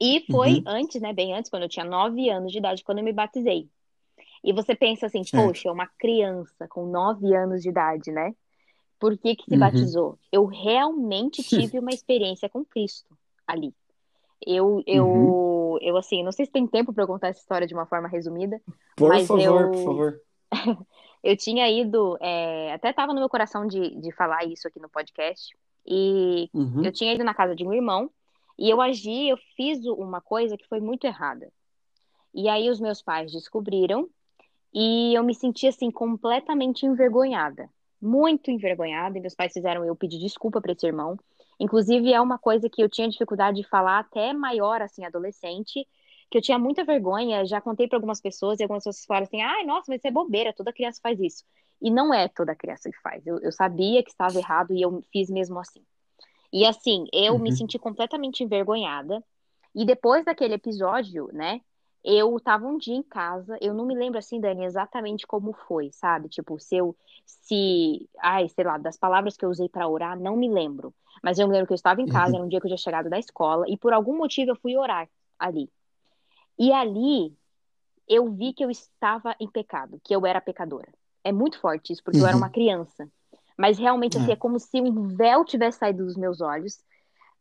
S2: e foi
S1: Uhum.
S2: antes, né, bem antes, quando eu tinha nove anos de idade, quando eu me batizei. E você pensa assim, poxa, é uma criança com nove anos de idade, né? Por que que se
S1: Uhum.
S2: batizou? Eu realmente (laughs) tive uma experiência com Cristo ali. Eu, eu,
S1: Uhum.
S2: eu assim, não sei se tem tempo para eu contar essa história de uma forma resumida,
S1: Por
S2: mas
S1: favor,
S2: eu,
S1: por favor. (laughs)
S2: eu tinha ido, é, até estava no meu coração de, de falar isso aqui no podcast, e
S1: Uhum.
S2: eu tinha ido na casa de um irmão, e eu agi, eu fiz uma coisa que foi muito errada. E aí os meus pais descobriram, e eu me senti assim completamente envergonhada, muito envergonhada, e meus pais fizeram eu pedir desculpa para esse irmão. Inclusive é uma coisa que eu tinha dificuldade de falar até maior assim, adolescente, que eu tinha muita vergonha, já contei para algumas pessoas e algumas pessoas falaram assim: "Ai, nossa, mas isso é bobeira, toda criança faz isso". E não é toda criança que faz. Eu, eu sabia que estava errado e eu fiz mesmo assim. E assim, eu me
S1: Uhum.
S2: senti completamente envergonhada. E depois daquele episódio, né? Eu tava um dia em casa, eu não me lembro assim, Dani, exatamente como foi, sabe? Tipo, se eu, se, ai, sei lá, das palavras que eu usei pra orar, não me lembro. Mas eu me lembro que eu estava em casa,
S1: Uhum.
S2: era um (laughs) dia que eu tinha chegado da escola, e por algum motivo eu fui orar ali. E ali eu vi que eu estava em pecado, que eu era pecadora. É muito forte isso, porque eu era uma
S1: Uhum.
S2: criança. Mas realmente, assim,
S1: É.
S2: é como se um véu tivesse saído dos meus olhos.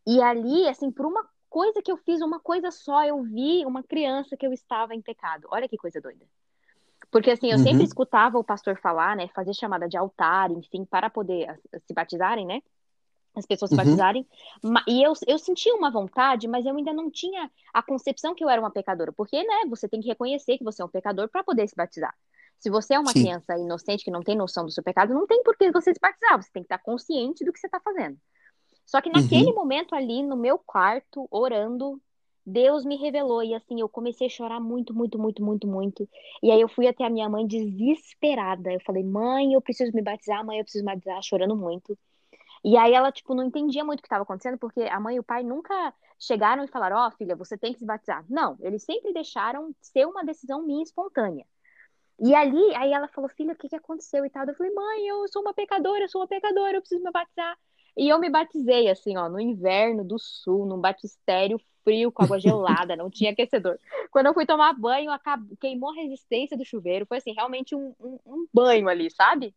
S2: E ali, assim, por uma coisa que eu fiz, uma coisa só, eu vi uma criança que eu estava em pecado. Olha que coisa doida. Porque, assim, eu sempre
S1: Uhum.
S2: escutava o pastor falar, né, fazer chamada de altar, enfim, para poder se batizarem, né? As pessoas se
S1: Uhum.
S2: batizarem. E eu, eu sentia uma vontade, mas eu ainda não tinha a concepção que eu era uma pecadora. Porque, né, você tem que reconhecer que você é um pecador para poder se batizar. Se você é uma
S1: Sim.
S2: criança inocente que não tem noção do seu pecado, não tem por que você se batizar. Você tem que estar consciente do que você está fazendo. Só que naquele
S1: Uhum.
S2: momento ali, no meu quarto, orando, Deus me revelou. E assim, eu comecei a chorar muito, muito, muito, muito, muito. E aí eu fui até a minha mãe desesperada. Eu falei, mãe, eu preciso me batizar, mãe, eu preciso me batizar, chorando muito. E aí ela, tipo, não entendia muito o que estava acontecendo, porque a mãe e o pai nunca chegaram e falaram, ó, filha, você tem que se batizar. Não, eles sempre deixaram ser uma decisão minha espontânea. E ali, aí ela falou, filha, o que que aconteceu e tal? Eu falei, mãe, eu sou uma pecadora, eu sou uma pecadora, eu preciso me batizar. E eu me batizei, assim, ó, no inverno do sul, num batistério frio, com água (laughs) gelada, não tinha aquecedor. Quando eu fui tomar banho, acab... queimou a resistência do chuveiro. Foi, assim, realmente um, um, um banho ali, sabe?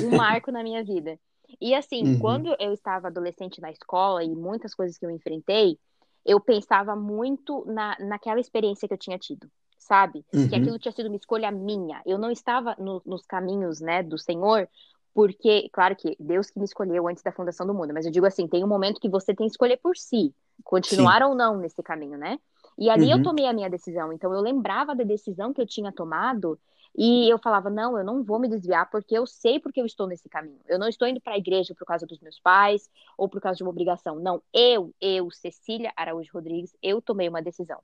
S2: Um (laughs) marco na minha vida. E, assim,
S1: Uhum.
S2: quando eu estava adolescente na escola e muitas coisas que eu enfrentei, eu pensava muito na, naquela experiência que eu tinha tido, sabe? Que
S1: Uhum.
S2: aquilo tinha sido uma escolha minha. Eu não estava no- nos caminhos, né, do Senhor, porque, claro que Deus que me escolheu antes da fundação do mundo, mas eu digo assim, tem um momento que você tem que escolher por si, continuar ou não nesse caminho, né? E ali eu
S1: Uhum.
S2: tomei a minha decisão, então eu lembrava da decisão que eu tinha tomado e eu falava, não, eu não vou me desviar porque eu sei porque eu estou nesse caminho. Eu não estou indo para a igreja por causa dos meus pais ou por causa de uma obrigação. Não, eu, eu, Cecília Araújo Rodrigues, eu tomei uma decisão.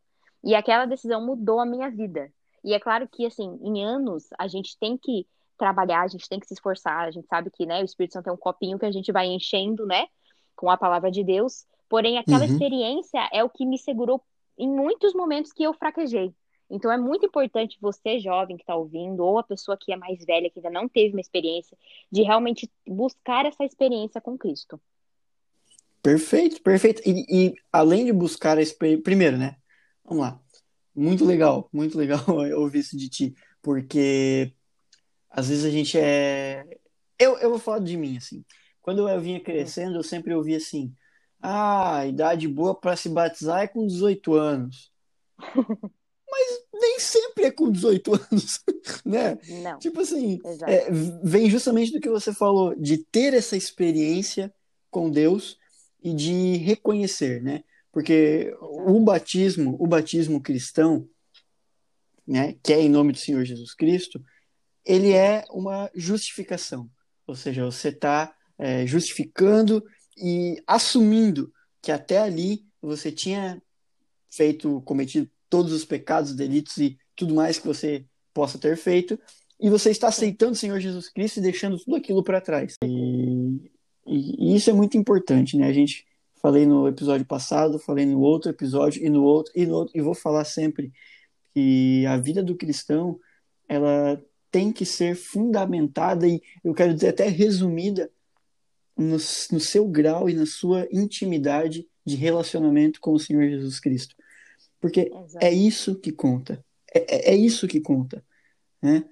S2: E aquela decisão mudou a minha vida. E é claro que, assim, em anos, a gente tem que trabalhar, a gente tem que se esforçar, a gente sabe que, né, o Espírito Santo é um copinho que a gente vai enchendo, né, com a palavra de Deus, porém aquela
S1: Uhum.
S2: experiência é o que me segurou em muitos momentos que eu fraquejei. Então é muito importante você, jovem que está ouvindo, ou a pessoa que é mais velha, que ainda não teve uma experiência, de realmente buscar essa experiência com Cristo.
S1: Perfeito, perfeito. E, e além de buscar a experiência. Primeiro, né? Vamos lá. Muito legal, muito legal (laughs) ouvir isso de ti, porque às vezes a gente é. Eu, eu vou falar de mim, assim. Quando eu vinha crescendo, eu sempre ouvia assim: ah, a idade boa para se batizar é com 18 anos. (laughs) Mas nem sempre é com 18 anos, (laughs) né?
S2: Não,
S1: Tipo assim,
S2: exato.
S1: é, vem justamente do que você falou, de ter essa experiência com Deus e de reconhecer, né? Porque o batismo, o batismo cristão, né, que é em nome do Senhor Jesus Cristo, ele é uma justificação. Ou seja, você está é, justificando e assumindo que até ali você tinha feito, cometido todos os pecados, delitos e tudo mais que você possa ter feito, e você está aceitando o Senhor Jesus Cristo e deixando tudo aquilo para trás. E, e, e, isso é muito importante, né? A gente falei no episódio passado, falei no outro episódio e no outro e no outro, e vou falar sempre que a vida do cristão ela tem que ser fundamentada e eu quero dizer até resumida no, no seu grau e na sua intimidade de relacionamento com o Senhor Jesus Cristo. Porque
S2: Exato.
S1: é isso que conta. É, é, é isso que conta. Né?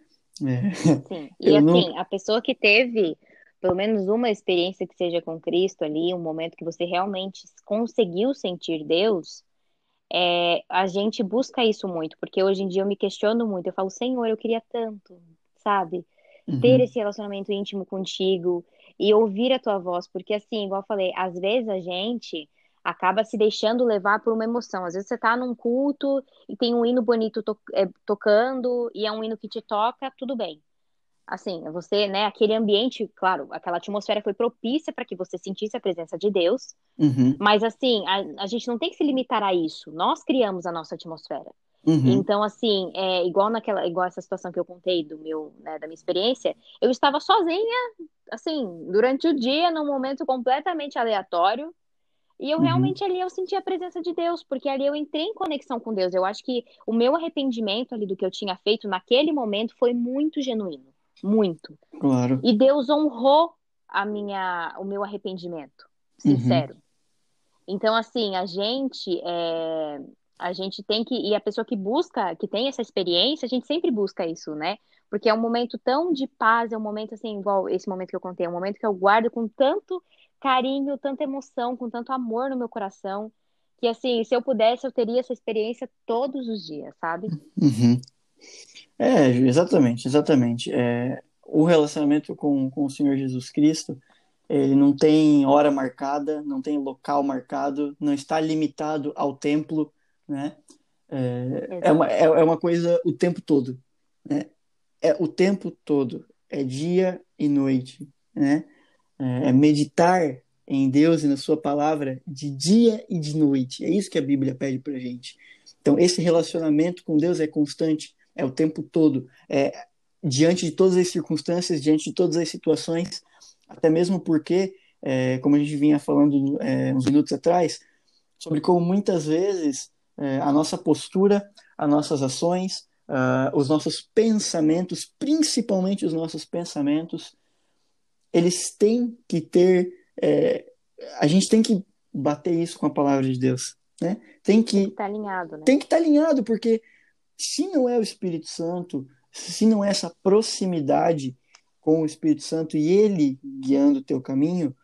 S1: É.
S2: Sim. (laughs) E
S1: Eu
S2: assim,
S1: não-
S2: a pessoa que teve pelo menos uma experiência que seja com Cristo ali, um momento que você realmente conseguiu sentir Deus, é, a gente busca isso muito, porque hoje em dia eu me questiono muito, eu falo, Senhor, eu queria tanto, sabe? Ter
S1: Uhum.
S2: esse relacionamento íntimo contigo e ouvir a tua voz, porque assim, igual eu falei, às vezes a gente acaba se deixando levar por uma emoção. Às vezes você tá num culto e tem um hino bonito to- é, tocando e é um hino que te toca, tudo bem. Assim, você, né, aquele ambiente, claro, aquela atmosfera foi propícia para que você sentisse a presença de Deus,
S1: Uhum.
S2: mas assim, a, a gente não tem que se limitar a isso. Nós criamos a nossa atmosfera.
S1: Uhum.
S2: Então, assim, é igual naquela, igual essa situação que eu contei do meu, né, da minha experiência, eu estava sozinha, assim, durante o dia, num momento completamente aleatório, e eu
S1: Uhum.
S2: realmente ali eu senti a presença de Deus, porque ali eu entrei em conexão com Deus. Eu acho que o meu arrependimento ali do que eu tinha feito naquele momento foi muito genuíno, muito.
S1: Claro.
S2: E Deus honrou a minha, o meu arrependimento, sincero. Então, assim, a gente, é, a gente tem que, e a pessoa que busca, que tem essa experiência, a gente sempre busca isso, né? Porque é um momento tão de paz, é um momento assim, igual esse momento que eu contei, é um momento que eu guardo com tanto carinho, tanta emoção, com tanto amor no meu coração, que assim, se eu pudesse, eu teria essa experiência todos os dias, sabe?
S1: Uhum. É, exatamente, exatamente. É, o relacionamento com, com o Senhor Jesus Cristo, ele não tem hora marcada, não tem local marcado, não está limitado ao templo, né? É, é uma, é, é uma coisa o tempo todo, né? É o tempo todo, é dia e noite, né? É, é meditar em Deus e na sua palavra de dia e de noite. É isso que a Bíblia pede pra gente. Então, esse relacionamento com Deus é constante, é o tempo todo, é diante de todas as circunstâncias, diante de todas as situações, até mesmo porque, é, como a gente vinha falando é, uns minutos atrás, sobre como muitas vezes é, a nossa postura, as nossas ações, uh, os nossos pensamentos, principalmente os nossos pensamentos, eles têm que ter, é, a gente tem que bater isso com a palavra de Deus, né? Tem que
S2: estar alinhado, né?
S1: tem que estar alinhado, porque se não é o Espírito Santo, se não é essa proximidade com o Espírito Santo e ele guiando o teu caminho,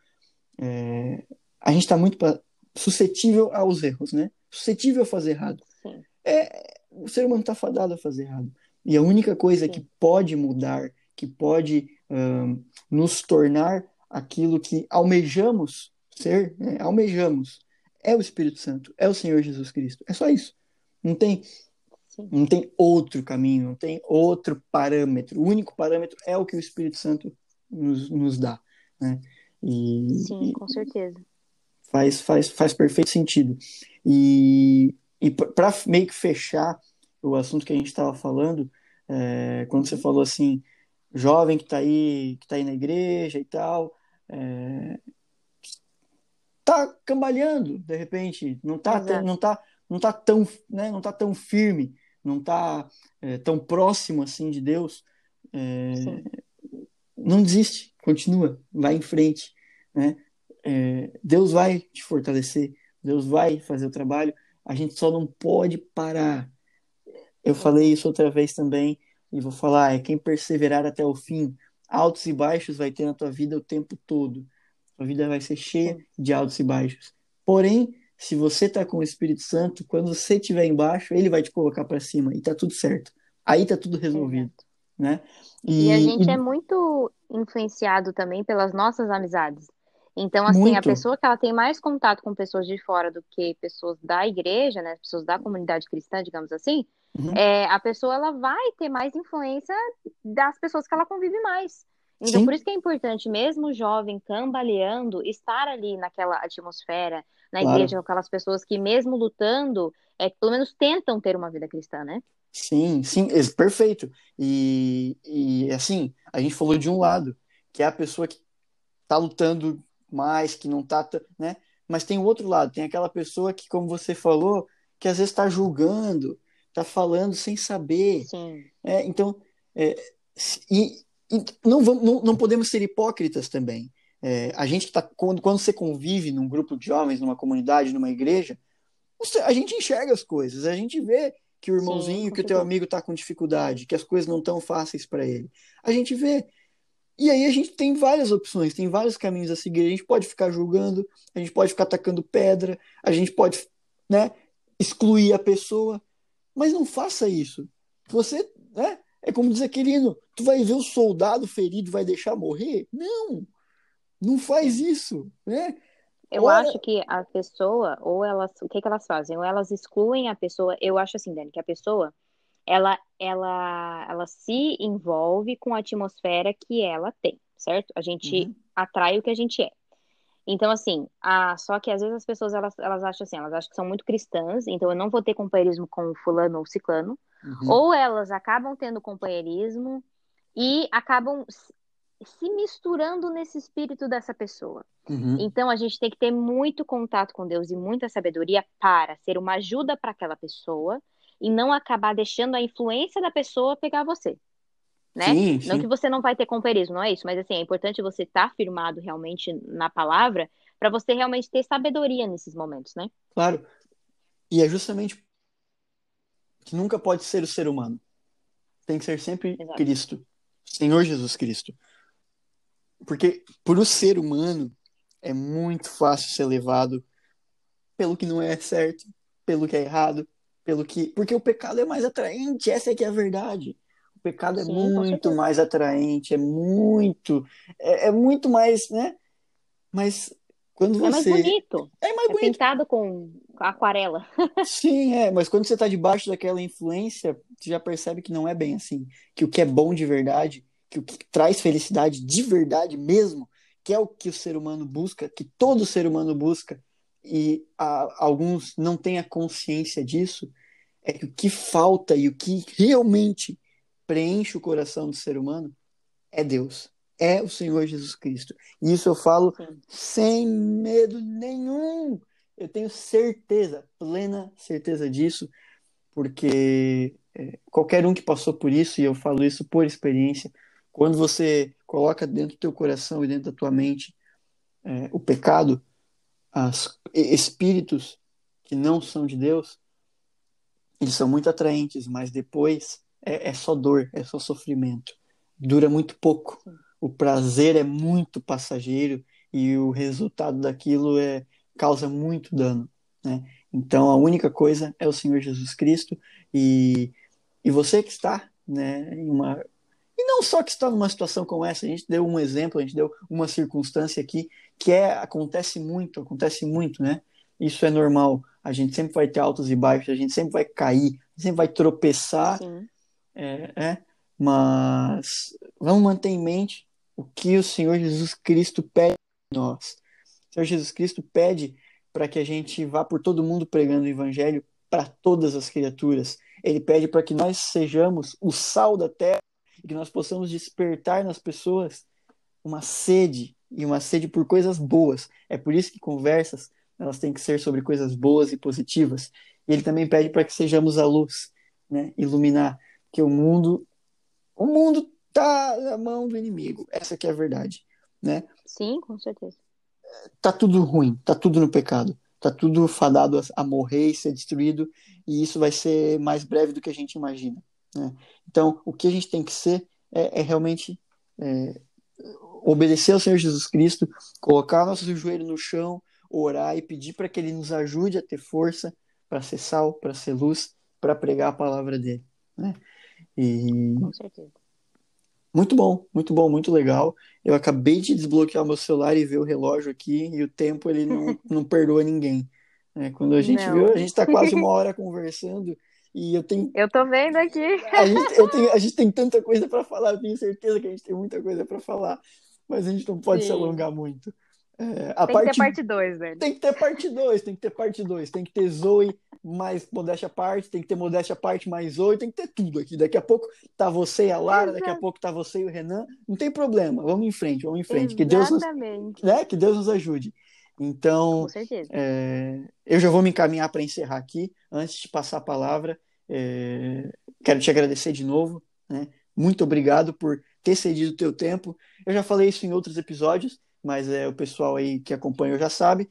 S1: é, a gente está muito pra, suscetível aos erros, né? Suscetível a fazer errado.
S2: Sim.
S1: É, o ser humano está fadado a fazer errado. E a única coisa
S2: Sim.
S1: que pode mudar, que pode um, nos tornar aquilo que almejamos ser, né? almejamos, é o Espírito Santo, é o Senhor Jesus Cristo. É só isso. Não tem,
S2: Sim.
S1: não tem outro caminho, não tem outro parâmetro. O único parâmetro é o que o Espírito Santo nos, nos dá. Né? E,
S2: Sim, com certeza.
S1: faz, faz, faz perfeito sentido. E, e para meio que fechar o assunto que a gente estava falando, é, quando você falou assim, jovem que está aí, que tá aí na igreja e tal, é, tá cambaleando, de repente, não tá,
S2: Exato.
S1: não tá, não tá tão, né, não tá tão firme, não tá é, tão próximo assim de Deus, é, não desiste, continua, vai em frente, né? É, Deus vai te fortalecer, Deus vai fazer o trabalho, a gente só não pode parar. Eu falei isso outra vez também e vou falar, é quem perseverar até o fim, altos e baixos vai ter na tua vida o tempo todo. Tua vida vai ser cheia de altos e baixos. Porém, se você tá com o Espírito Santo, quando você estiver embaixo, ele vai te colocar para cima e tá tudo certo. Aí tá tudo resolvido, né?
S2: E a gente
S1: E,
S2: é muito influenciado também pelas nossas amizades. Então, assim, a
S1: muito,
S2: pessoa que ela tem mais contato com pessoas de fora do que pessoas da igreja, né, pessoas da comunidade cristã, digamos assim,
S1: Uhum.
S2: é, a pessoa ela vai ter mais influência das pessoas que ela convive mais. Então,
S1: Sim,
S2: por isso que é importante, mesmo jovem, cambaleando, estar ali naquela atmosfera, na igreja,
S1: claro.
S2: com aquelas pessoas que, mesmo lutando, é, pelo menos tentam ter uma vida cristã, né?
S1: Sim, sim, perfeito. E, e assim, a gente falou de um lado, que é a pessoa que tá lutando mais, que não tá, né? Mas tem o outro lado, tem aquela pessoa que, como você falou, que às vezes está julgando, tá falando sem saber.
S2: Sim,
S1: É, então, é, e, e não, vamos, não, não podemos ser hipócritas também. É, a gente que tá, quando, quando você convive num grupo de jovens, numa comunidade, numa igreja, você- a gente enxerga as coisas, a gente vê que o
S2: sim,
S1: irmãozinho,
S2: com
S1: que o teu amigo está com dificuldade, que as coisas não estão fáceis para ele. A gente vê. E aí a gente tem várias opções, tem vários caminhos a seguir. A gente pode ficar julgando, a gente pode ficar atacando pedra, a gente pode, né, excluir a pessoa, mas não faça isso. Você, né, é como diz aquele hino, tu vai ver o soldado ferido e vai deixar morrer? Não, não faz
S2: Sim.
S1: isso, né?
S2: Eu
S1: Ora,
S2: acho que a pessoa, ou elas, o que que elas fazem? Ou elas excluem a pessoa. Eu acho assim, Dani, que a pessoa, ela, ela, ela se envolve com a atmosfera que ela tem, certo? A gente
S1: uhum,
S2: atrai o que a gente é. Então, assim, a, só que às vezes as pessoas, elas, elas acham assim, elas acham que são muito cristãs, então eu não vou ter companheirismo com fulano ou ciclano.
S1: uhum,
S2: Ou elas acabam tendo companheirismo e acabam se misturando nesse espírito dessa pessoa.
S1: uhum.
S2: Então a gente tem que ter muito contato com Deus e muita sabedoria para ser uma ajuda para aquela pessoa e não acabar deixando a influência da pessoa pegar você, né?
S1: Sim,
S2: Não que
S1: sim,
S2: você não vai ter companheirismo, não é isso, mas assim, é importante você estar firmado realmente na palavra para você realmente ter sabedoria nesses momentos, né?
S1: claro. E é justamente que nunca pode ser o ser humano. Tem que ser sempre
S2: Exato.
S1: Cristo, Senhor Jesus Cristo. Porque por o ser humano é muito fácil ser levado pelo que não é certo, pelo que é errado, pelo que. Porque o pecado é mais atraente, essa é que é a verdade. O pecado é
S2: Sim,
S1: muito mais atraente, é muito. É, é muito mais, né? Mas quando
S2: É mais
S1: você.
S2: bonito.
S1: É mais
S2: É
S1: bonito.
S2: pintado com aquarela. (laughs)
S1: Sim, é, mas quando você tá debaixo daquela influência, você já percebe que não é bem assim. Que o que é bom de verdade, que o que traz felicidade de verdade mesmo, que é o que o ser humano busca, que todo ser humano busca, e a- alguns não têm a consciência disso, é que o que falta e o que realmente preenche o coração do ser humano é Deus, é o Senhor Jesus Cristo. E isso eu falo
S2: Sim.
S1: sem medo nenhum. Eu tenho certeza, plena certeza disso, porque é, qualquer um que passou por isso, e eu falo isso por experiência, quando você coloca dentro do teu coração e dentro da tua mente é, o pecado, as espíritos que não são de Deus, eles são muito atraentes, mas depois é, é só dor, é só sofrimento. Dura muito pouco. O prazer é muito passageiro e o resultado daquilo é causa muito dano, né? Então a única coisa é o Senhor Jesus Cristo e, e você que está, né, em uma e não só que está numa situação como essa, a gente deu um exemplo, a gente deu uma circunstância aqui que é acontece muito, acontece muito, né? Isso é normal. A gente sempre vai ter altos e baixos, a gente sempre vai cair, sempre vai tropeçar, é, é, mas vamos manter em mente o que o Senhor Jesus Cristo pede de nós. O Senhor Jesus Cristo pede para que a gente vá por todo mundo pregando o evangelho para todas as criaturas. Ele pede para que nós sejamos o sal da terra e que nós possamos despertar nas pessoas uma sede e uma sede por coisas boas. É por isso que conversas elas têm que ser sobre coisas boas e positivas. E ele também pede para que sejamos a luz, né? Iluminar que o mundo o mundo tá na mão do inimigo. Essa que é a verdade, né?
S2: Sim, com certeza.
S1: Tá tudo ruim, tá tudo no pecado. Tá tudo fadado a morrer e ser destruído, e isso vai ser mais breve do que a gente imagina. Né? Então, o que a gente tem que ser é, é realmente é, obedecer ao Senhor Jesus Cristo, colocar nosso joelho no chão, orar e pedir para que Ele nos ajude a ter força para ser sal, para ser luz, para pregar a palavra dele. Né?
S2: E... Com certeza.
S1: Muito bom, muito bom, muito legal. Eu acabei de desbloquear o meu celular e ver o relógio aqui e o tempo ele não, (laughs) não perdoa ninguém. É, quando a gente não. viu, a gente está quase uma hora conversando (laughs) e eu tenho.
S2: Eu tô vendo aqui.
S1: A gente, eu tenho, a gente tem tanta coisa para falar, tenho certeza que a gente tem muita coisa para falar, mas a gente não pode Sim. se alongar muito.
S2: É, a tem parte... que ter parte 2, velho.
S1: Tem que ter parte 2, tem que ter parte 2, tem que ter Zoe mais modéstia parte, tem que ter modéstia parte mais Zoe, tem que ter tudo aqui. Daqui a pouco tá você e a Lara, Exato. daqui a pouco tá você e o Renan. Não tem problema, vamos em frente, vamos em frente. Que Deus, nos, né? que Deus nos ajude. Então, é, eu já vou me encaminhar para encerrar aqui. Antes de passar a palavra, é, quero te agradecer de novo. Né? Muito obrigado por ter cedido o teu tempo. Eu já falei isso em outros episódios, mas é, o pessoal aí que acompanha já sabe.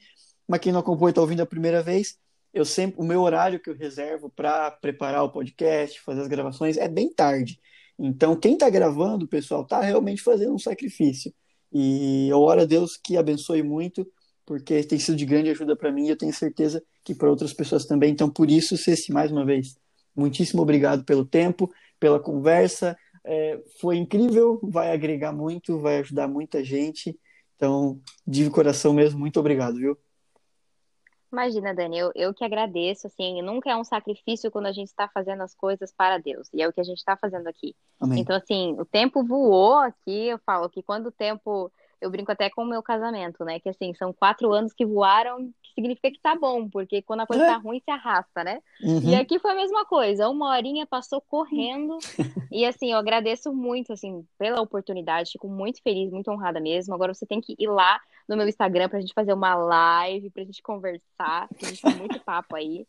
S1: Mas quem não acompanha está ouvindo a primeira vez, eu sempre o meu horário que eu reservo para preparar o podcast, fazer as gravações é bem tarde. Então, quem está gravando, pessoal, está realmente fazendo um sacrifício. E eu oro a Deus que abençoe muito, porque tem sido de grande ajuda para mim e eu tenho certeza que para outras pessoas também. Então, por isso, Ceci, mais uma vez, muitíssimo obrigado pelo tempo, pela conversa. É, foi incrível, vai agregar muito, vai ajudar muita gente. Então, de coração mesmo, muito obrigado, viu?
S2: Imagina, Dani, eu, eu que agradeço, assim, nunca é um sacrifício quando a gente está fazendo as coisas para Deus, e é o que a gente está fazendo aqui. Amém. Então, assim, o tempo voou aqui, eu falo que quando o tempo eu brinco até com o meu casamento, né? Que assim, são quatro anos que voaram, que significa que tá bom, porque quando a coisa tá é. ruim, se arrasta, né? Uhum. E aqui foi a mesma coisa, uma horinha passou correndo. (laughs) e assim, eu agradeço muito, assim, pela oportunidade, fico muito feliz, muito honrada mesmo. Agora você tem que ir lá no meu Instagram pra gente fazer uma live, pra gente conversar, a gente tem muito papo aí.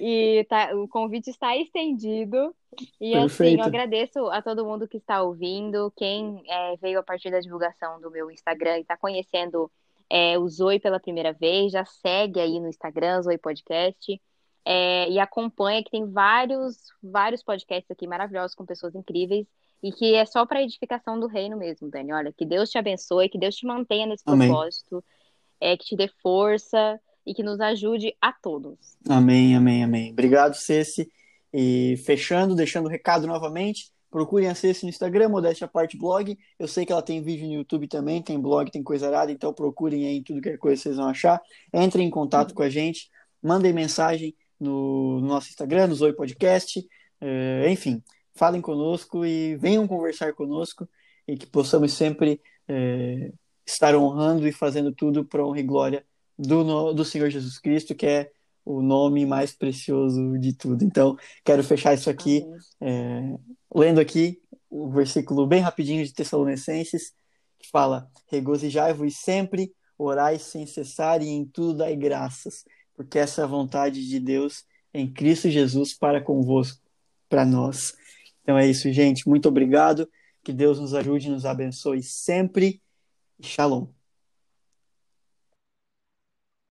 S2: E tá, o convite está estendido. E Perfeito. assim, eu agradeço a todo mundo que está ouvindo, quem é, veio a partir da divulgação do meu Instagram e está conhecendo é, o Zoe pela primeira vez, já segue aí no Instagram, Zoe Podcast. É, e acompanha que tem vários, vários podcasts aqui maravilhosos com pessoas incríveis e que é só para edificação do reino mesmo, Dani. Olha, que Deus te abençoe, que Deus te mantenha nesse Amém. propósito, é, que te dê força e que nos ajude a todos.
S1: Amém, amém, amém. Obrigado, Ceci. E fechando, deixando o recado novamente, procurem a Ceci no Instagram, Modéstia Parte Blog. Eu sei que ela tem vídeo no YouTube também, tem blog, tem coisa arada, então procurem aí tudo que é coisa vocês vão achar. Entrem em contato com a gente, mandem mensagem no, no nosso Instagram, no Zoe Podcast. É, enfim, falem conosco e venham conversar conosco e que possamos sempre é, estar honrando e fazendo tudo para honra e glória do, do Senhor Jesus Cristo, que é o nome mais precioso de tudo. Então, quero fechar isso aqui, é, lendo aqui o versículo bem rapidinho de Tessalonicenses, que fala: Regozijai-vos sempre, orai sem cessar e em tudo dai graças, porque essa é a vontade de Deus em Cristo Jesus para convosco, para nós. Então é isso, gente. Muito obrigado. Que Deus nos ajude e nos abençoe sempre. Shalom.